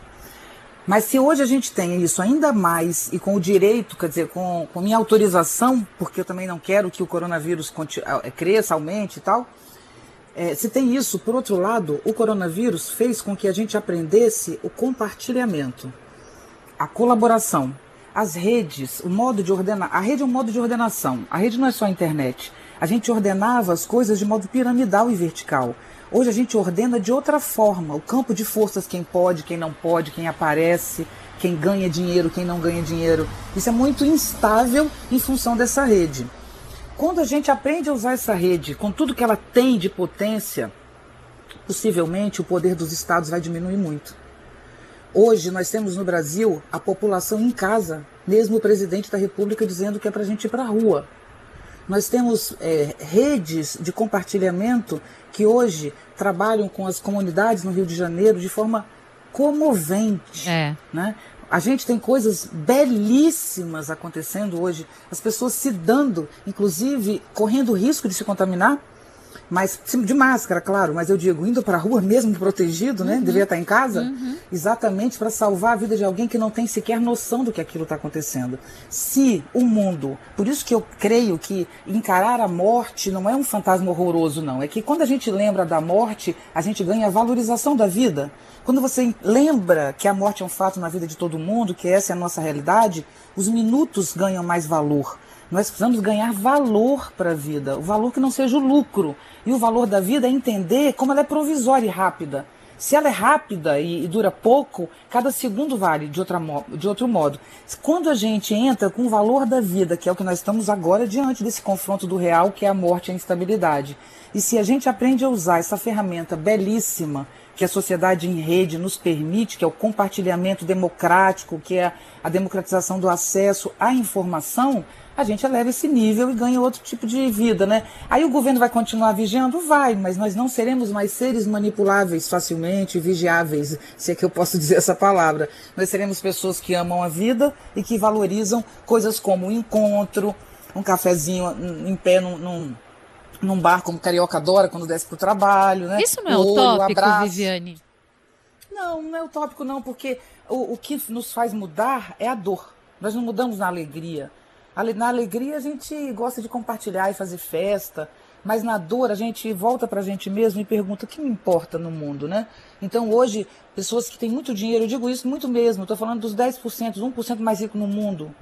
Mas se hoje a gente tem isso ainda mais e com o direito, quer dizer, com, com minha autorização, porque eu também não quero que o coronavírus cresça, aumente e tal, é, se tem isso, por outro lado, o coronavírus fez com que a gente aprendesse o compartilhamento, a colaboração as redes, o modo de ordenar. A rede é um modo de ordenação. A rede não é só a internet. A gente ordenava as coisas de modo piramidal e vertical. Hoje a gente ordena de outra forma. O campo de forças, quem pode, quem não pode, quem aparece, quem ganha dinheiro, quem não ganha dinheiro. Isso é muito instável em função dessa rede. Quando a gente aprende a usar essa rede com tudo que ela tem de potência, possivelmente o poder dos estados vai diminuir muito. Hoje nós temos no Brasil a população em casa, mesmo o presidente da República dizendo que é para a gente ir para a rua. Nós temos é, redes de compartilhamento que hoje trabalham com as comunidades no Rio de Janeiro de forma comovente. É. Né? A gente tem coisas belíssimas acontecendo hoje, as pessoas se dando, inclusive correndo o risco de se contaminar mas de máscara, claro, mas eu digo, indo para a rua mesmo protegido, né? Uhum. Deveria estar em casa, uhum. exatamente para salvar a vida de alguém que não tem sequer noção do que aquilo está acontecendo. Se o mundo, por isso que eu creio que encarar a morte não é um fantasma horroroso, não. É que quando a gente lembra da morte, a gente ganha a valorização da vida. Quando você lembra que a morte é um fato na vida de todo mundo, que essa é a nossa realidade, os minutos ganham mais valor. Nós precisamos ganhar valor para a vida, o valor que não seja o lucro. E o valor da vida é entender como ela é provisória e rápida. Se ela é rápida e, dura pouco, cada segundo vale de, outra, de outro modo. Quando a gente entra com o valor da vida, que é o que nós estamos agora diante desse confronto do real, que é a morte e a instabilidade, e se a gente aprende a usar essa ferramenta belíssima que a sociedade em rede nos permite, que é o compartilhamento democrático, que é a democratização do acesso à informação, a gente eleva esse nível e ganha outro tipo de vida, né? Aí o governo vai continuar vigiando? Vai, mas nós não seremos mais seres manipuláveis facilmente, vigiáveis, se é que eu posso dizer essa palavra. Nós seremos pessoas que amam a vida e que valorizam coisas como o encontro, um cafezinho em pé num, num, num bar como Carioca adora quando desce para o trabalho, né? Isso não é o utópico, Viviane? Não, não é utópico não, porque o, o que nos faz mudar é a dor. Nós não mudamos na alegria. Na alegria a gente gosta de compartilhar e fazer festa, mas na dor a gente volta para a gente mesmo e pergunta o que me importa no mundo, né? Então hoje, pessoas que têm muito dinheiro, eu digo isso muito mesmo, estou falando dos 10%, 1% mais rico no mundo.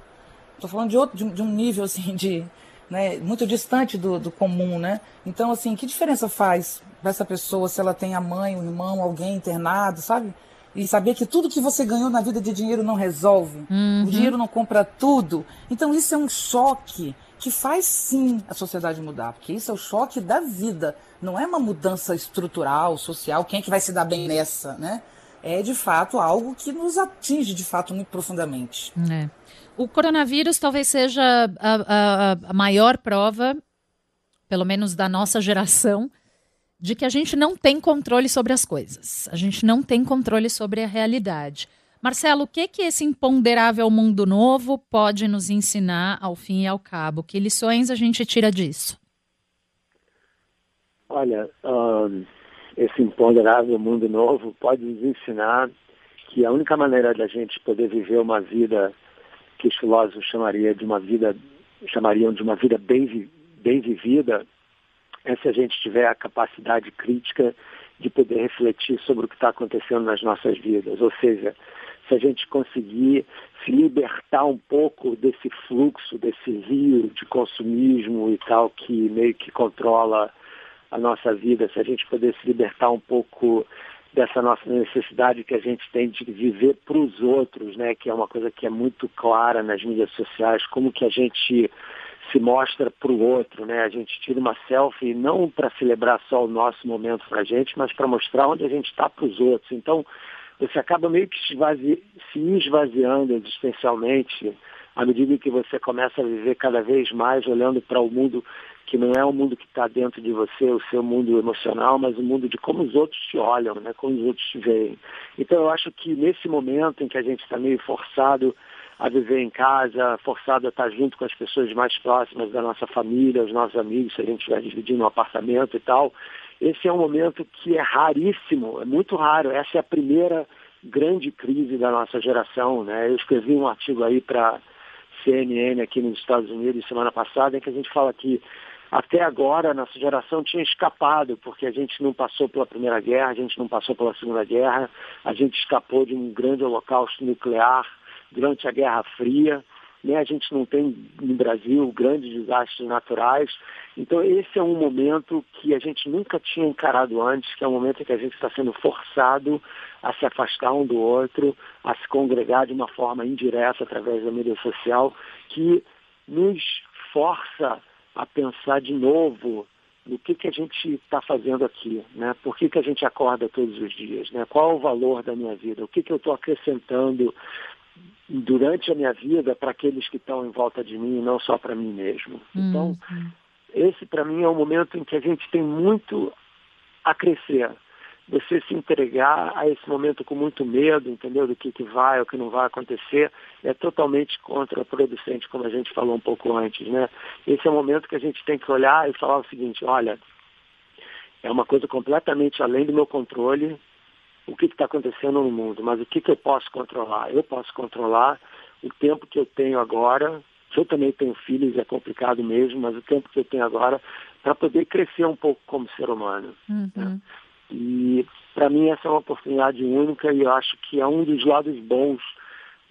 Estou falando de, outro, de, de, um nível assim de, né, muito distante do, do comum, né? Então assim, que diferença faz para essa pessoa se ela tem a mãe, o irmão, alguém internado, sabe? E saber que tudo que você ganhou na vida de dinheiro não resolve, uhum. o dinheiro não compra tudo. Então isso é um choque que faz sim a sociedade mudar, porque isso é o choque da vida, não é uma mudança estrutural, social, quem é que vai se dar bem nessa, né? É de fato algo que nos atinge de fato muito profundamente. É. O coronavírus talvez seja a, a, a maior prova, pelo menos da nossa geração, de que a gente não tem controle sobre as coisas. A gente não tem controle sobre a realidade. Marcelo, o que que esse imponderável mundo novo pode nos ensinar ao fim e ao cabo? Que lições a gente tira disso? Olha, um, esse imponderável mundo novo pode nos ensinar que a única maneira da gente poder viver uma vida que os filósofos chamariam de uma vida chamariam de uma vida bem, bem vivida é se a gente tiver a capacidade crítica de poder refletir sobre o que está acontecendo nas nossas vidas. Ou seja, se a gente conseguir se libertar um pouco desse fluxo, desse rio de consumismo e tal que meio que controla a nossa vida, se a gente poder se libertar um pouco dessa nossa necessidade que a gente tem de viver para os outros, né, que é uma coisa que é muito clara nas mídias sociais, como que a gente se mostra para o outro, né? A gente tira uma selfie não para celebrar só o nosso momento para a gente, mas para mostrar onde a gente está para os outros. Então, você acaba meio que esvazi se esvaziando existencialmente à medida que você começa a viver cada vez mais olhando para o mundo que não é o mundo que está dentro de você, o seu mundo emocional, mas o mundo de como os outros te olham, né? como os outros te veem. Então eu acho que nesse momento em que a gente está meio forçado a viver em casa, forçado a estar junto com as pessoas mais próximas da nossa família, os nossos amigos, se a gente estiver dividindo um apartamento e tal. Esse é um momento que é raríssimo, é muito raro. Essa é a primeira grande crise da nossa geração. Né? Eu escrevi um artigo aí para CNN aqui nos Estados Unidos semana passada, em que a gente fala que até agora a nossa geração tinha escapado, porque a gente não passou pela Primeira Guerra, a gente não passou pela Segunda Guerra, a gente escapou de um grande holocausto nuclear, durante a Guerra Fria. Né? A gente não tem no Brasil grandes desastres naturais. Então esse é um momento que a gente nunca tinha encarado antes, que é um momento em que a gente está sendo forçado a se afastar um do outro, a se congregar de uma forma indireta através da mídia social, que nos força a pensar de novo no que, que a gente está fazendo aqui, né? Por que, que a gente acorda todos os dias, né? Qual é o valor da minha vida? O que, que eu estou acrescentando durante a minha vida para aqueles que estão em volta de mim e não só para mim mesmo. Uhum. Então, esse para mim é um momento em que a gente tem muito a crescer. Você se entregar a esse momento com muito medo, entendeu? Do que, que vai ou que não vai acontecer, é totalmente contraproducente, como a gente falou um pouco antes, né? Esse é o momento que a gente tem que olhar e falar o seguinte, olha, é uma coisa completamente além do meu controle, o que está acontecendo no mundo, mas o que, que eu posso controlar? Eu posso controlar o tempo que eu tenho agora. Eu também tenho filhos, é complicado mesmo, mas o tempo que eu tenho agora para poder crescer um pouco como ser humano. Uhum. Né? E para mim essa é uma oportunidade única e eu acho que é um dos lados bons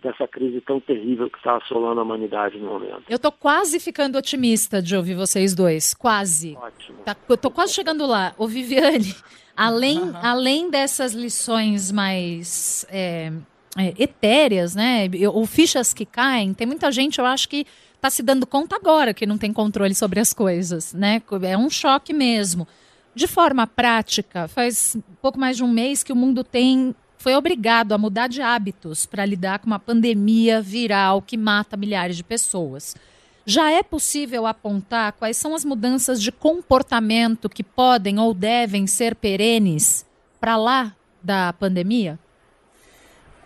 dessa crise tão terrível que está assolando a humanidade no momento. Eu estou quase ficando otimista de ouvir vocês dois, quase. Ótimo. Tá, eu estou quase chegando lá. Ô Viviane, além, uhum. além dessas lições mais é, é, etéreas, né, ou fichas que caem, tem muita gente, eu acho que está se dando conta agora que não tem controle sobre as coisas, né? É um choque mesmo. De forma prática, faz pouco mais de um mês que o mundo tem foi obrigado a mudar de hábitos para lidar com uma pandemia viral que mata milhares de pessoas. Já é possível apontar quais são as mudanças de comportamento que podem ou devem ser perenes para lá da pandemia?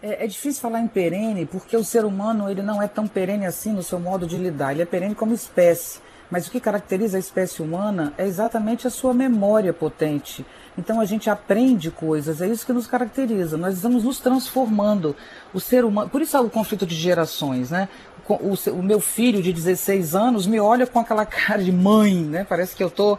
É, é, difícil falar em perene porque o ser humano ele não é tão perene assim no seu modo de lidar. Ele é perene como espécie. Mas o que caracteriza a espécie humana é exatamente a sua memória potente. Então a gente aprende coisas, é isso que nos caracteriza. Nós estamos nos transformando. O ser humano, por isso é o conflito de gerações, né? O, o, meu filho de 16 anos me olha com aquela cara de mãe, né? Parece que eu estou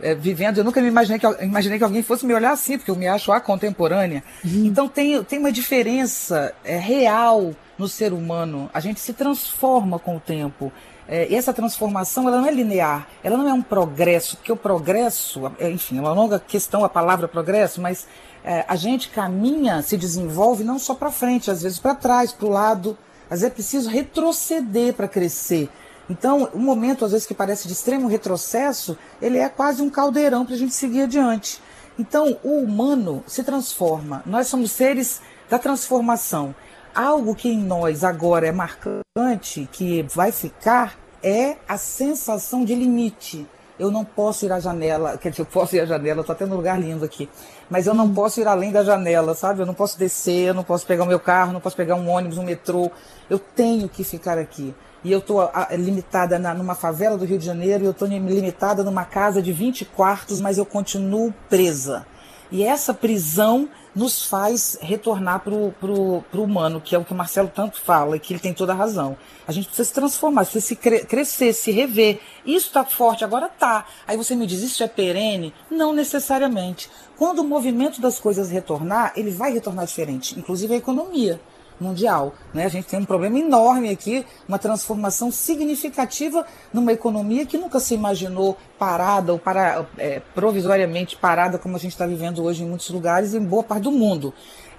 é, vivendo. Eu nunca me imaginei que, imaginei que alguém fosse me olhar assim, porque eu me acho a contemporânea. Uhum. Então tem, tem uma diferença é, real no ser humano. A gente se transforma com o tempo. É, essa transformação ela não é linear, ela não é um progresso, porque o progresso, é, enfim, é uma longa questão a palavra progresso, mas é, a gente caminha, se desenvolve não só para frente, às vezes para trás, para o lado, às vezes é preciso retroceder para crescer. Então, um momento, às vezes, que parece de extremo retrocesso, ele é quase um caldeirão para a gente seguir adiante. Então, o humano se transforma. Nós somos seres da transformação. Algo que em nós agora é marcante, que vai ficar, é a sensação de limite. Eu não posso ir à janela, quer dizer, eu posso ir à janela, estou até num lugar lindo aqui, mas eu não posso ir além da janela, sabe? Eu não posso descer, eu não posso pegar o meu carro, não posso pegar um ônibus, um metrô. Eu tenho que ficar aqui. E eu estou limitada na, numa favela do Rio de Janeiro, e eu estou limitada numa casa de 20 quartos, mas eu continuo presa. E essa prisão nos faz retornar para o humano, que é o que o Marcelo tanto fala, e que ele tem toda a razão. A gente precisa se transformar, precisa se cre crescer, se rever. Isso está forte, agora tá. Aí você me diz, isso é perene? Não necessariamente. Quando o movimento das coisas retornar, ele vai retornar diferente, inclusive a economia mundial. Né? A gente tem um problema enorme aqui, uma transformação significativa numa economia que nunca se imaginou parada ou para, é, provisoriamente parada, como a gente está vivendo hoje em muitos lugares e em boa parte do mundo.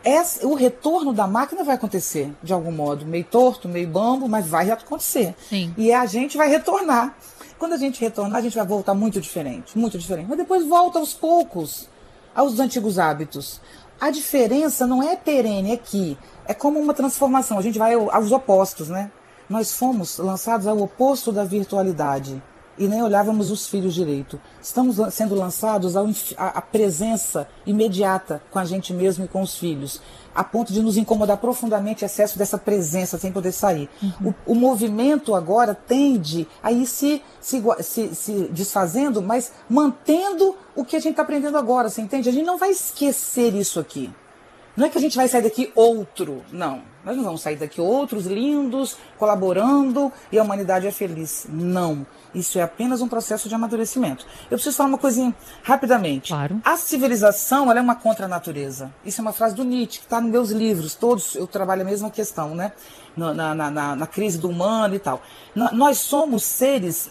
Essa, o retorno da máquina vai acontecer, de algum modo, meio torto, meio bambo, mas vai acontecer. Sim. E a gente vai retornar. Quando a gente retornar, a gente vai voltar muito diferente, muito diferente. Mas depois volta aos poucos aos antigos hábitos. A diferença não é perene aqui, é como uma transformação. A gente vai aos opostos, né? Nós fomos lançados ao oposto da virtualidade e nem olhávamos os filhos direito. Estamos sendo lançados à presença imediata com a gente mesmo e com os filhos, a ponto de nos incomodar profundamente o excesso dessa presença sem poder sair. Uhum. O, o, movimento agora tende a ir se, se, se, se desfazendo, mas mantendo o que a gente está aprendendo agora, você entende? A gente não vai esquecer isso aqui. Não é que a gente vai sair daqui outro, não. Nós não vamos sair daqui outros lindos, colaborando e a humanidade é feliz. Não. Isso é apenas um processo de amadurecimento. Eu preciso falar uma coisinha rapidamente. Claro. A civilização é uma contra-natureza. Isso é uma frase do Nietzsche, que está nos meus livros, todos eu trabalho a mesma questão, né? Na, na, na, na crise do humano e tal. nós somos seres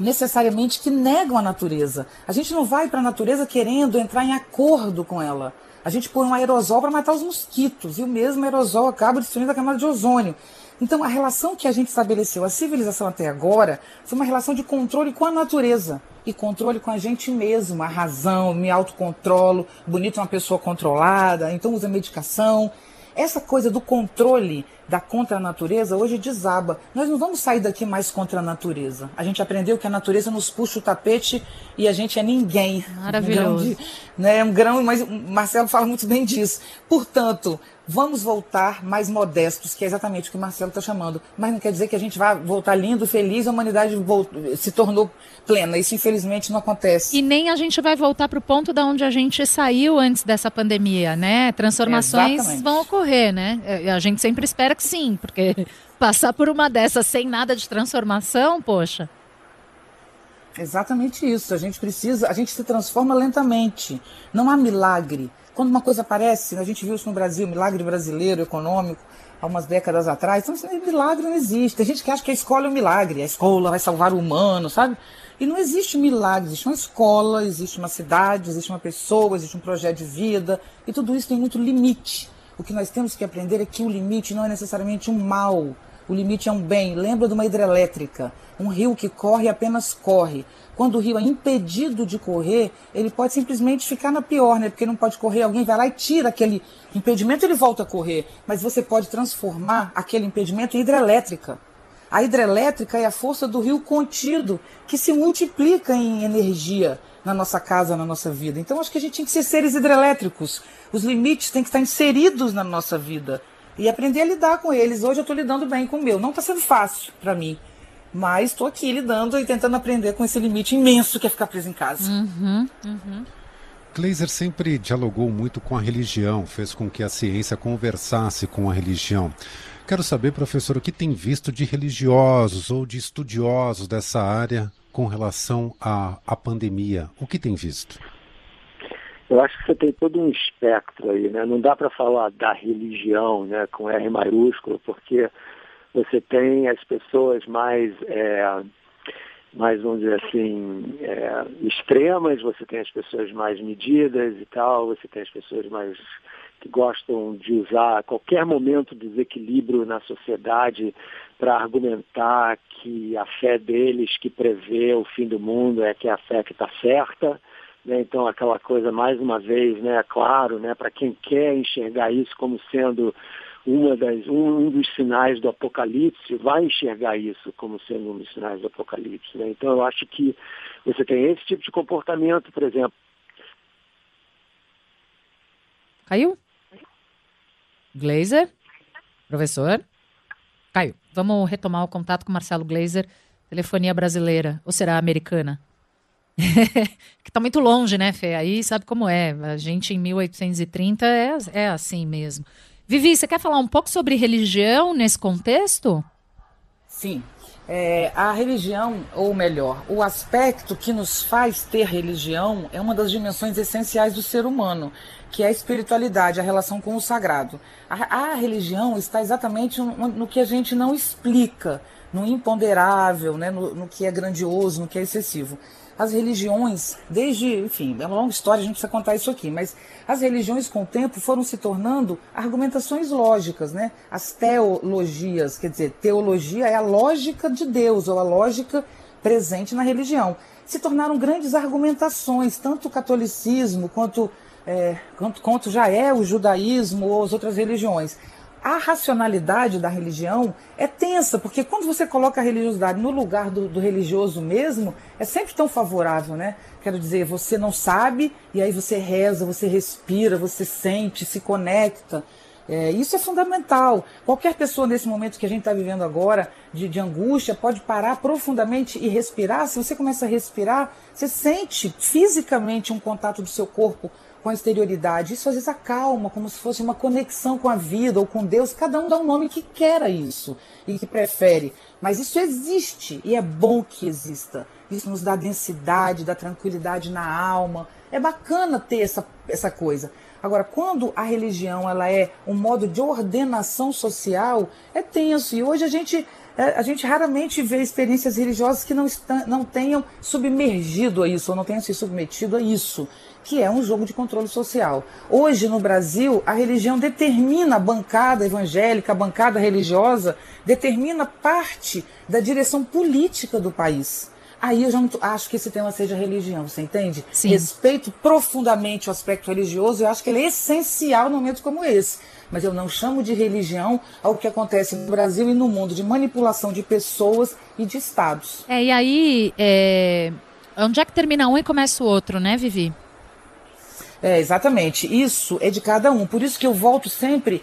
necessariamente que negam a natureza. A gente não vai para a natureza querendo entrar em acordo com ela. A gente põe um aerosol para matar os mosquitos e o mesmo aerosol acaba destruindo a camada de ozônio. Então, a relação que a gente estabeleceu, a civilização até agora, foi uma relação de controle com a natureza e controle com a gente mesmo, a razão, me autocontrolo, bonito é uma pessoa controlada, então usa medicação. Essa coisa do controle da contra a natureza hoje desaba. Nós não vamos sair daqui mais contra a natureza. A gente aprendeu que a natureza nos puxa o tapete e a gente é ninguém. Maravilhoso. Um né, um grão, mas o Marcelo fala muito bem disso. Portanto, vamos voltar mais modestos, que é exatamente o que o Marcelo está chamando. Mas não quer dizer que a gente vai voltar lindo, feliz, a humanidade se tornou plena. Isso, infelizmente, não acontece. E nem a gente vai voltar para o ponto da onde a gente saiu antes dessa pandemia, né? Transformações vão ocorrer, né? É, a gente sempre espera que sim, porque passar por uma dessas sem nada de transformação, poxa. Exatamente isso. A gente precisa, a gente se transforma lentamente. Não há milagre. Quando uma coisa aparece, a gente viu isso no Brasil, milagre brasileiro econômico, há umas décadas atrás. Então, assim, milagre não existe. Tem gente que acha que a escola é um milagre, a escola vai salvar o humano, sabe? E não existe milagre, existe uma escola, existe uma cidade, existe uma pessoa, existe um projeto de vida, e tudo isso tem muito limite. O que nós temos que aprender é que o limite não é necessariamente um mal, o limite é um bem. Lembra de uma hidrelétrica, um rio que corre apenas corre. Quando o rio é impedido de correr, ele pode simplesmente ficar na pior, né? Porque não pode correr, alguém vai lá e tira aquele impedimento, ele volta a correr. Mas você pode transformar aquele impedimento em hidrelétrica. A hidrelétrica é a força do rio contido, que se multiplica em energia na nossa casa, na nossa vida. Então acho que a gente tem que ser seres hidrelétricos. Os limites têm que estar inseridos na nossa vida e aprender a lidar com eles. Hoje eu estou lidando bem com o meu. Não está sendo fácil para mim, mas estou aqui lidando e tentando aprender com esse limite imenso que é ficar preso em casa. Uhum, uhum. Glazer sempre dialogou muito com a religião, fez com que a ciência conversasse com a religião. Quero saber, professor, o que tem visto de religiosos ou de estudiosos dessa área com relação à, à pandemia? O que tem visto? Eu acho que você tem todo um espectro aí, né? Não dá para falar da religião, né, com R maiúsculo, porque você tem as pessoas mais, é, mais vamos dizer assim, é, extremas, você tem as pessoas mais medidas e tal, você tem as pessoas mais que gostam de usar qualquer momento de desequilíbrio na sociedade para argumentar que a fé deles que prevê o fim do mundo é que é a fé que está certa. Né? Então, aquela coisa, mais uma vez, né, claro, né, para quem quer enxergar isso como sendo uma das, um, um, dos sinais do apocalipse, vai enxergar isso como sendo um dos sinais do apocalipse. Né? Então, eu acho que você tem esse tipo de comportamento, por exemplo. Caiu? Glazer? Professor? Caiu. Vamos retomar o contato com Marcelo Glazer, telefonia brasileira, ou será americana? que tá muito longe, né, Fê? Aí sabe como é. A gente em 1830 é, é assim mesmo. Vivi, você quer falar um pouco sobre religião nesse contexto? Sim. É, a religião, ou melhor, o aspecto que nos faz ter religião é uma das dimensões essenciais do ser humano, que é a espiritualidade, a relação com o sagrado. A, a religião está exatamente no, no, que a gente não explica, no imponderável, né, no, no que é grandioso, no que é excessivo as religiões, desde, enfim, é uma longa história, a gente precisa contar isso aqui, mas as religiões com o tempo foram se tornando argumentações lógicas, né? As teologias, quer dizer, teologia é a lógica de Deus, ou a lógica presente na religião. Se tornaram grandes argumentações, tanto o catolicismo quanto, é, quanto, quanto já é o judaísmo ou as outras religiões a racionalidade da religião é tensa, porque quando você coloca a religiosidade no lugar do, do, religioso mesmo, é sempre tão favorável, né? Quero dizer, você não sabe e aí você reza, você respira, você sente, se conecta. É, isso é fundamental. Qualquer pessoa nesse momento que a gente está vivendo agora, de, de angústia, pode parar profundamente e respirar. Se você começa a respirar, você sente fisicamente um contato do seu corpo com a exterioridade. Isso às vezes acalma, como se fosse uma conexão com a vida ou com Deus. Cada um dá um nome que quer a isso e que prefere. Mas isso existe e é bom que exista. Isso nos dá densidade, dá tranquilidade na alma. É bacana ter essa, essa coisa. Agora, quando a religião ela é um modo de ordenação social, é tenso. E hoje a gente é, a gente raramente vê experiências religiosas que não, está, não tenham submergido a isso, ou não tenham se submetido a isso, que é um jogo de controle social. Hoje, no Brasil, a religião determina a bancada evangélica, a bancada religiosa, determina parte da direção política do país. Aí eu já não acho que esse tema seja religião, você entende? Sim. Respeito profundamente o aspecto religioso, eu acho que ele é essencial num momento como esse mas eu não chamo de religião ao que acontece no Brasil e no mundo de manipulação de pessoas e de estados. É, e aí, é... onde é que termina um e começa o outro, né, Vivi? É, exatamente. Isso é de cada um. Por isso que eu volto sempre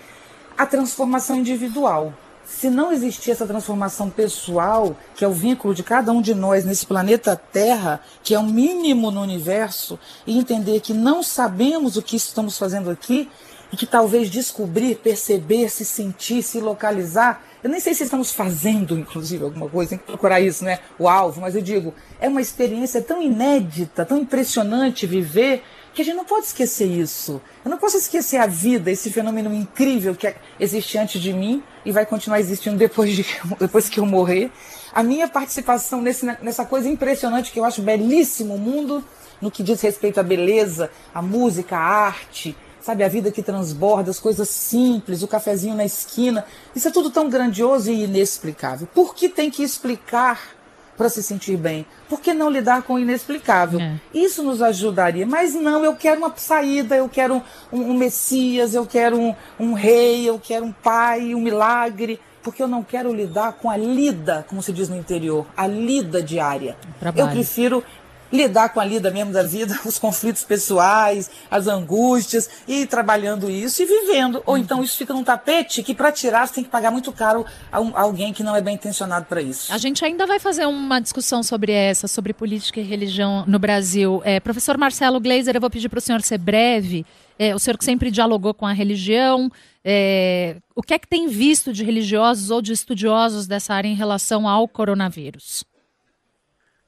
à transformação individual. Se não existir essa transformação pessoal, que é o vínculo de cada um de nós nesse planeta Terra, que é o mínimo no universo, e entender que não sabemos o que estamos fazendo aqui, e que talvez descobrir, perceber, se sentir, se localizar. Eu nem sei se estamos fazendo, inclusive, alguma coisa, tem que procurar isso, né? O alvo, mas eu digo, é uma experiência tão inédita, tão impressionante viver, que a gente não pode esquecer isso. Eu não posso esquecer a vida, esse fenômeno incrível que existe antes de mim e vai continuar existindo depois, de, depois que eu morrer. A minha participação nesse, nessa coisa impressionante que eu acho belíssimo o mundo, no que diz respeito à beleza, à música, à arte, sabe, a vida que transborda, as coisas simples, o cafezinho na esquina. Isso é tudo tão grandioso e inexplicável. Por que tem que explicar para se sentir bem? Por que não lidar com o inexplicável? É. Isso nos ajudaria. Mas não, eu quero uma saída, eu quero um, um Messias, eu quero um, um rei, eu quero um pai, um milagre. porque eu não quero lidar com a lida, como se diz no interior, a lida diária. Eu prefiro lidar com a lida mesmo da vida, os conflitos pessoais, as angústias, e trabalhando isso e vivendo. Ou então isso fica num tapete que para tirar você tem que pagar muito caro a, um, a alguém que não é bem intencionado para isso. A gente ainda vai fazer uma discussão sobre essa, sobre política e religião no Brasil. É, professor Marcelo Gleiser, eu vou pedir para o senhor ser breve. É, o senhor que sempre dialogou com a religião, é, o que é que tem visto de religiosos ou de estudiosos dessa área em relação ao coronavírus?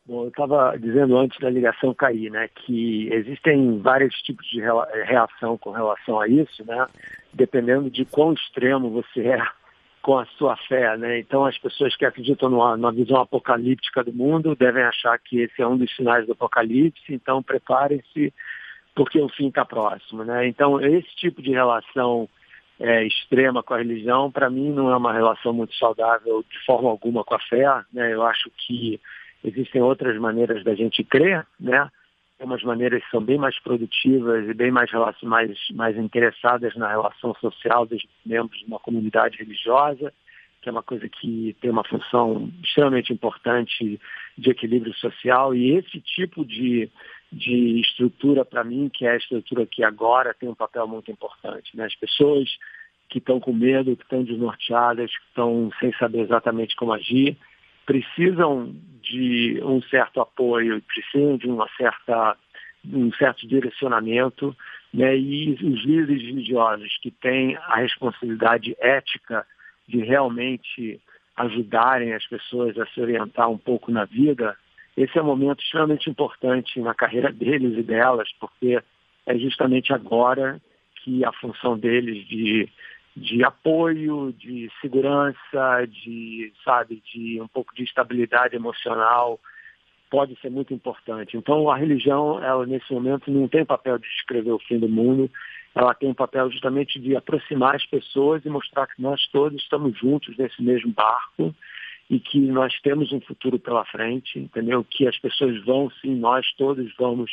Bom, eu estava dizendo antes da ligação cair, né, que existem vários tipos de reação com relação a isso, né, dependendo de quão extremo você é com a sua fé, né. Então, as pessoas que acreditam numa, numa visão apocalíptica do mundo devem achar que esse é um dos sinais do apocalipse. Então, preparem-se porque o fim está próximo, né. Então, esse tipo de relação é, extrema com a religião, para mim, não é uma relação muito saudável de forma alguma com a fé, né. Eu acho que Existem outras maneiras da gente crer, né? Tem umas maneiras que são bem mais produtivas e bem mais, mais, mais interessadas na relação social dos membros de uma comunidade religiosa, que é uma coisa que tem uma função extremamente importante de equilíbrio social. E esse tipo de, de estrutura, para mim, que é a estrutura que agora tem um papel muito importante. Né? As pessoas que estão com medo, que estão desnorteadas, que estão sem saber exatamente como agir, precisam de um certo apoio, precisam de uma certa, um certo direcionamento, né? e os líderes religiosos que têm a responsabilidade ética de realmente ajudarem as pessoas a se orientar um pouco na vida, esse é um momento extremamente importante na carreira deles e delas, porque é justamente agora que a função deles de de apoio, de segurança, de, sabe, de um pouco de estabilidade emocional, pode ser muito importante. Então, a religião, ela nesse momento não tem papel de escrever o fim do mundo, ela tem o papel justamente de aproximar as pessoas e mostrar que nós todos estamos juntos nesse mesmo barco e que nós temos um futuro pela frente, entendeu? Que as pessoas vão, sim, nós todos vamos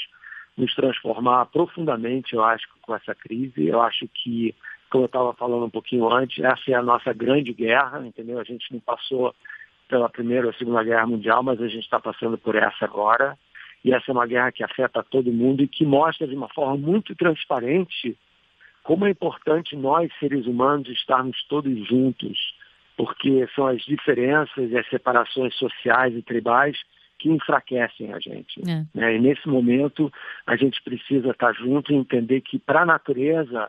nos transformar profundamente, eu acho, com essa crise. Eu acho que como eu estava falando um pouquinho antes, essa é a nossa grande guerra, entendeu? A gente não passou pela Primeira ou Segunda Guerra Mundial, mas a gente está passando por essa agora. E essa é uma guerra que afeta todo mundo e que mostra de uma forma muito transparente como é importante nós, seres humanos, estarmos todos juntos, porque são as diferenças e as separações sociais e tribais que enfraquecem a gente. É. Né? E nesse momento, a gente precisa estar junto e entender que, para a natureza,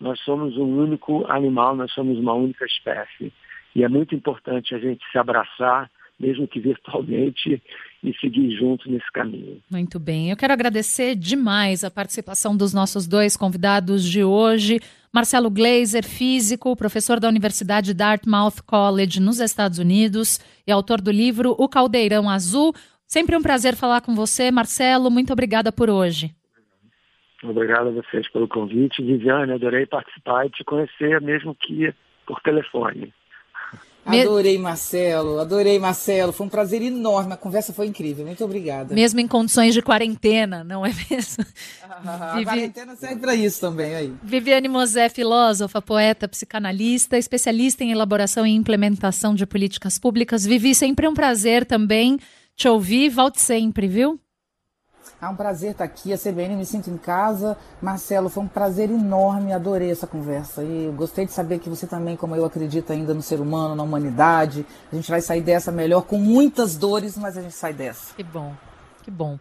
nós somos um único animal, nós somos uma única espécie. E é muito importante a gente se abraçar, mesmo que virtualmente, e seguir juntos nesse caminho. Muito bem. Eu quero agradecer demais a participação dos nossos dois convidados de hoje. Marcelo Glazer, físico, professor da Universidade Dartmouth College nos Estados Unidos e autor do livro O Caldeirão Azul. Sempre um prazer falar com você, Marcelo. Muito obrigada por hoje. Obrigado a vocês pelo convite. Viviane, adorei participar e te conhecer, mesmo que por telefone. Adorei, Marcelo. Adorei, Marcelo. Foi um prazer enorme. A conversa foi incrível. Muito obrigada. Mesmo em condições de quarentena, não é mesmo? Ah, Vivi... A quarentena serve para isso também. Aí. Viviane Mosé, filósofa, poeta, psicanalista, especialista em elaboração e implementação de políticas públicas. Vivi, sempre um prazer também te ouvir. Volte sempre, viu? É um prazer estar aqui, a CBN me sinto em casa. Marcelo, foi um prazer enorme, adorei essa conversa. E gostei de saber que você também, como eu, acredita ainda no ser humano, na humanidade. A gente vai sair dessa melhor, com muitas dores, mas a gente sai dessa. Que bom, que bom.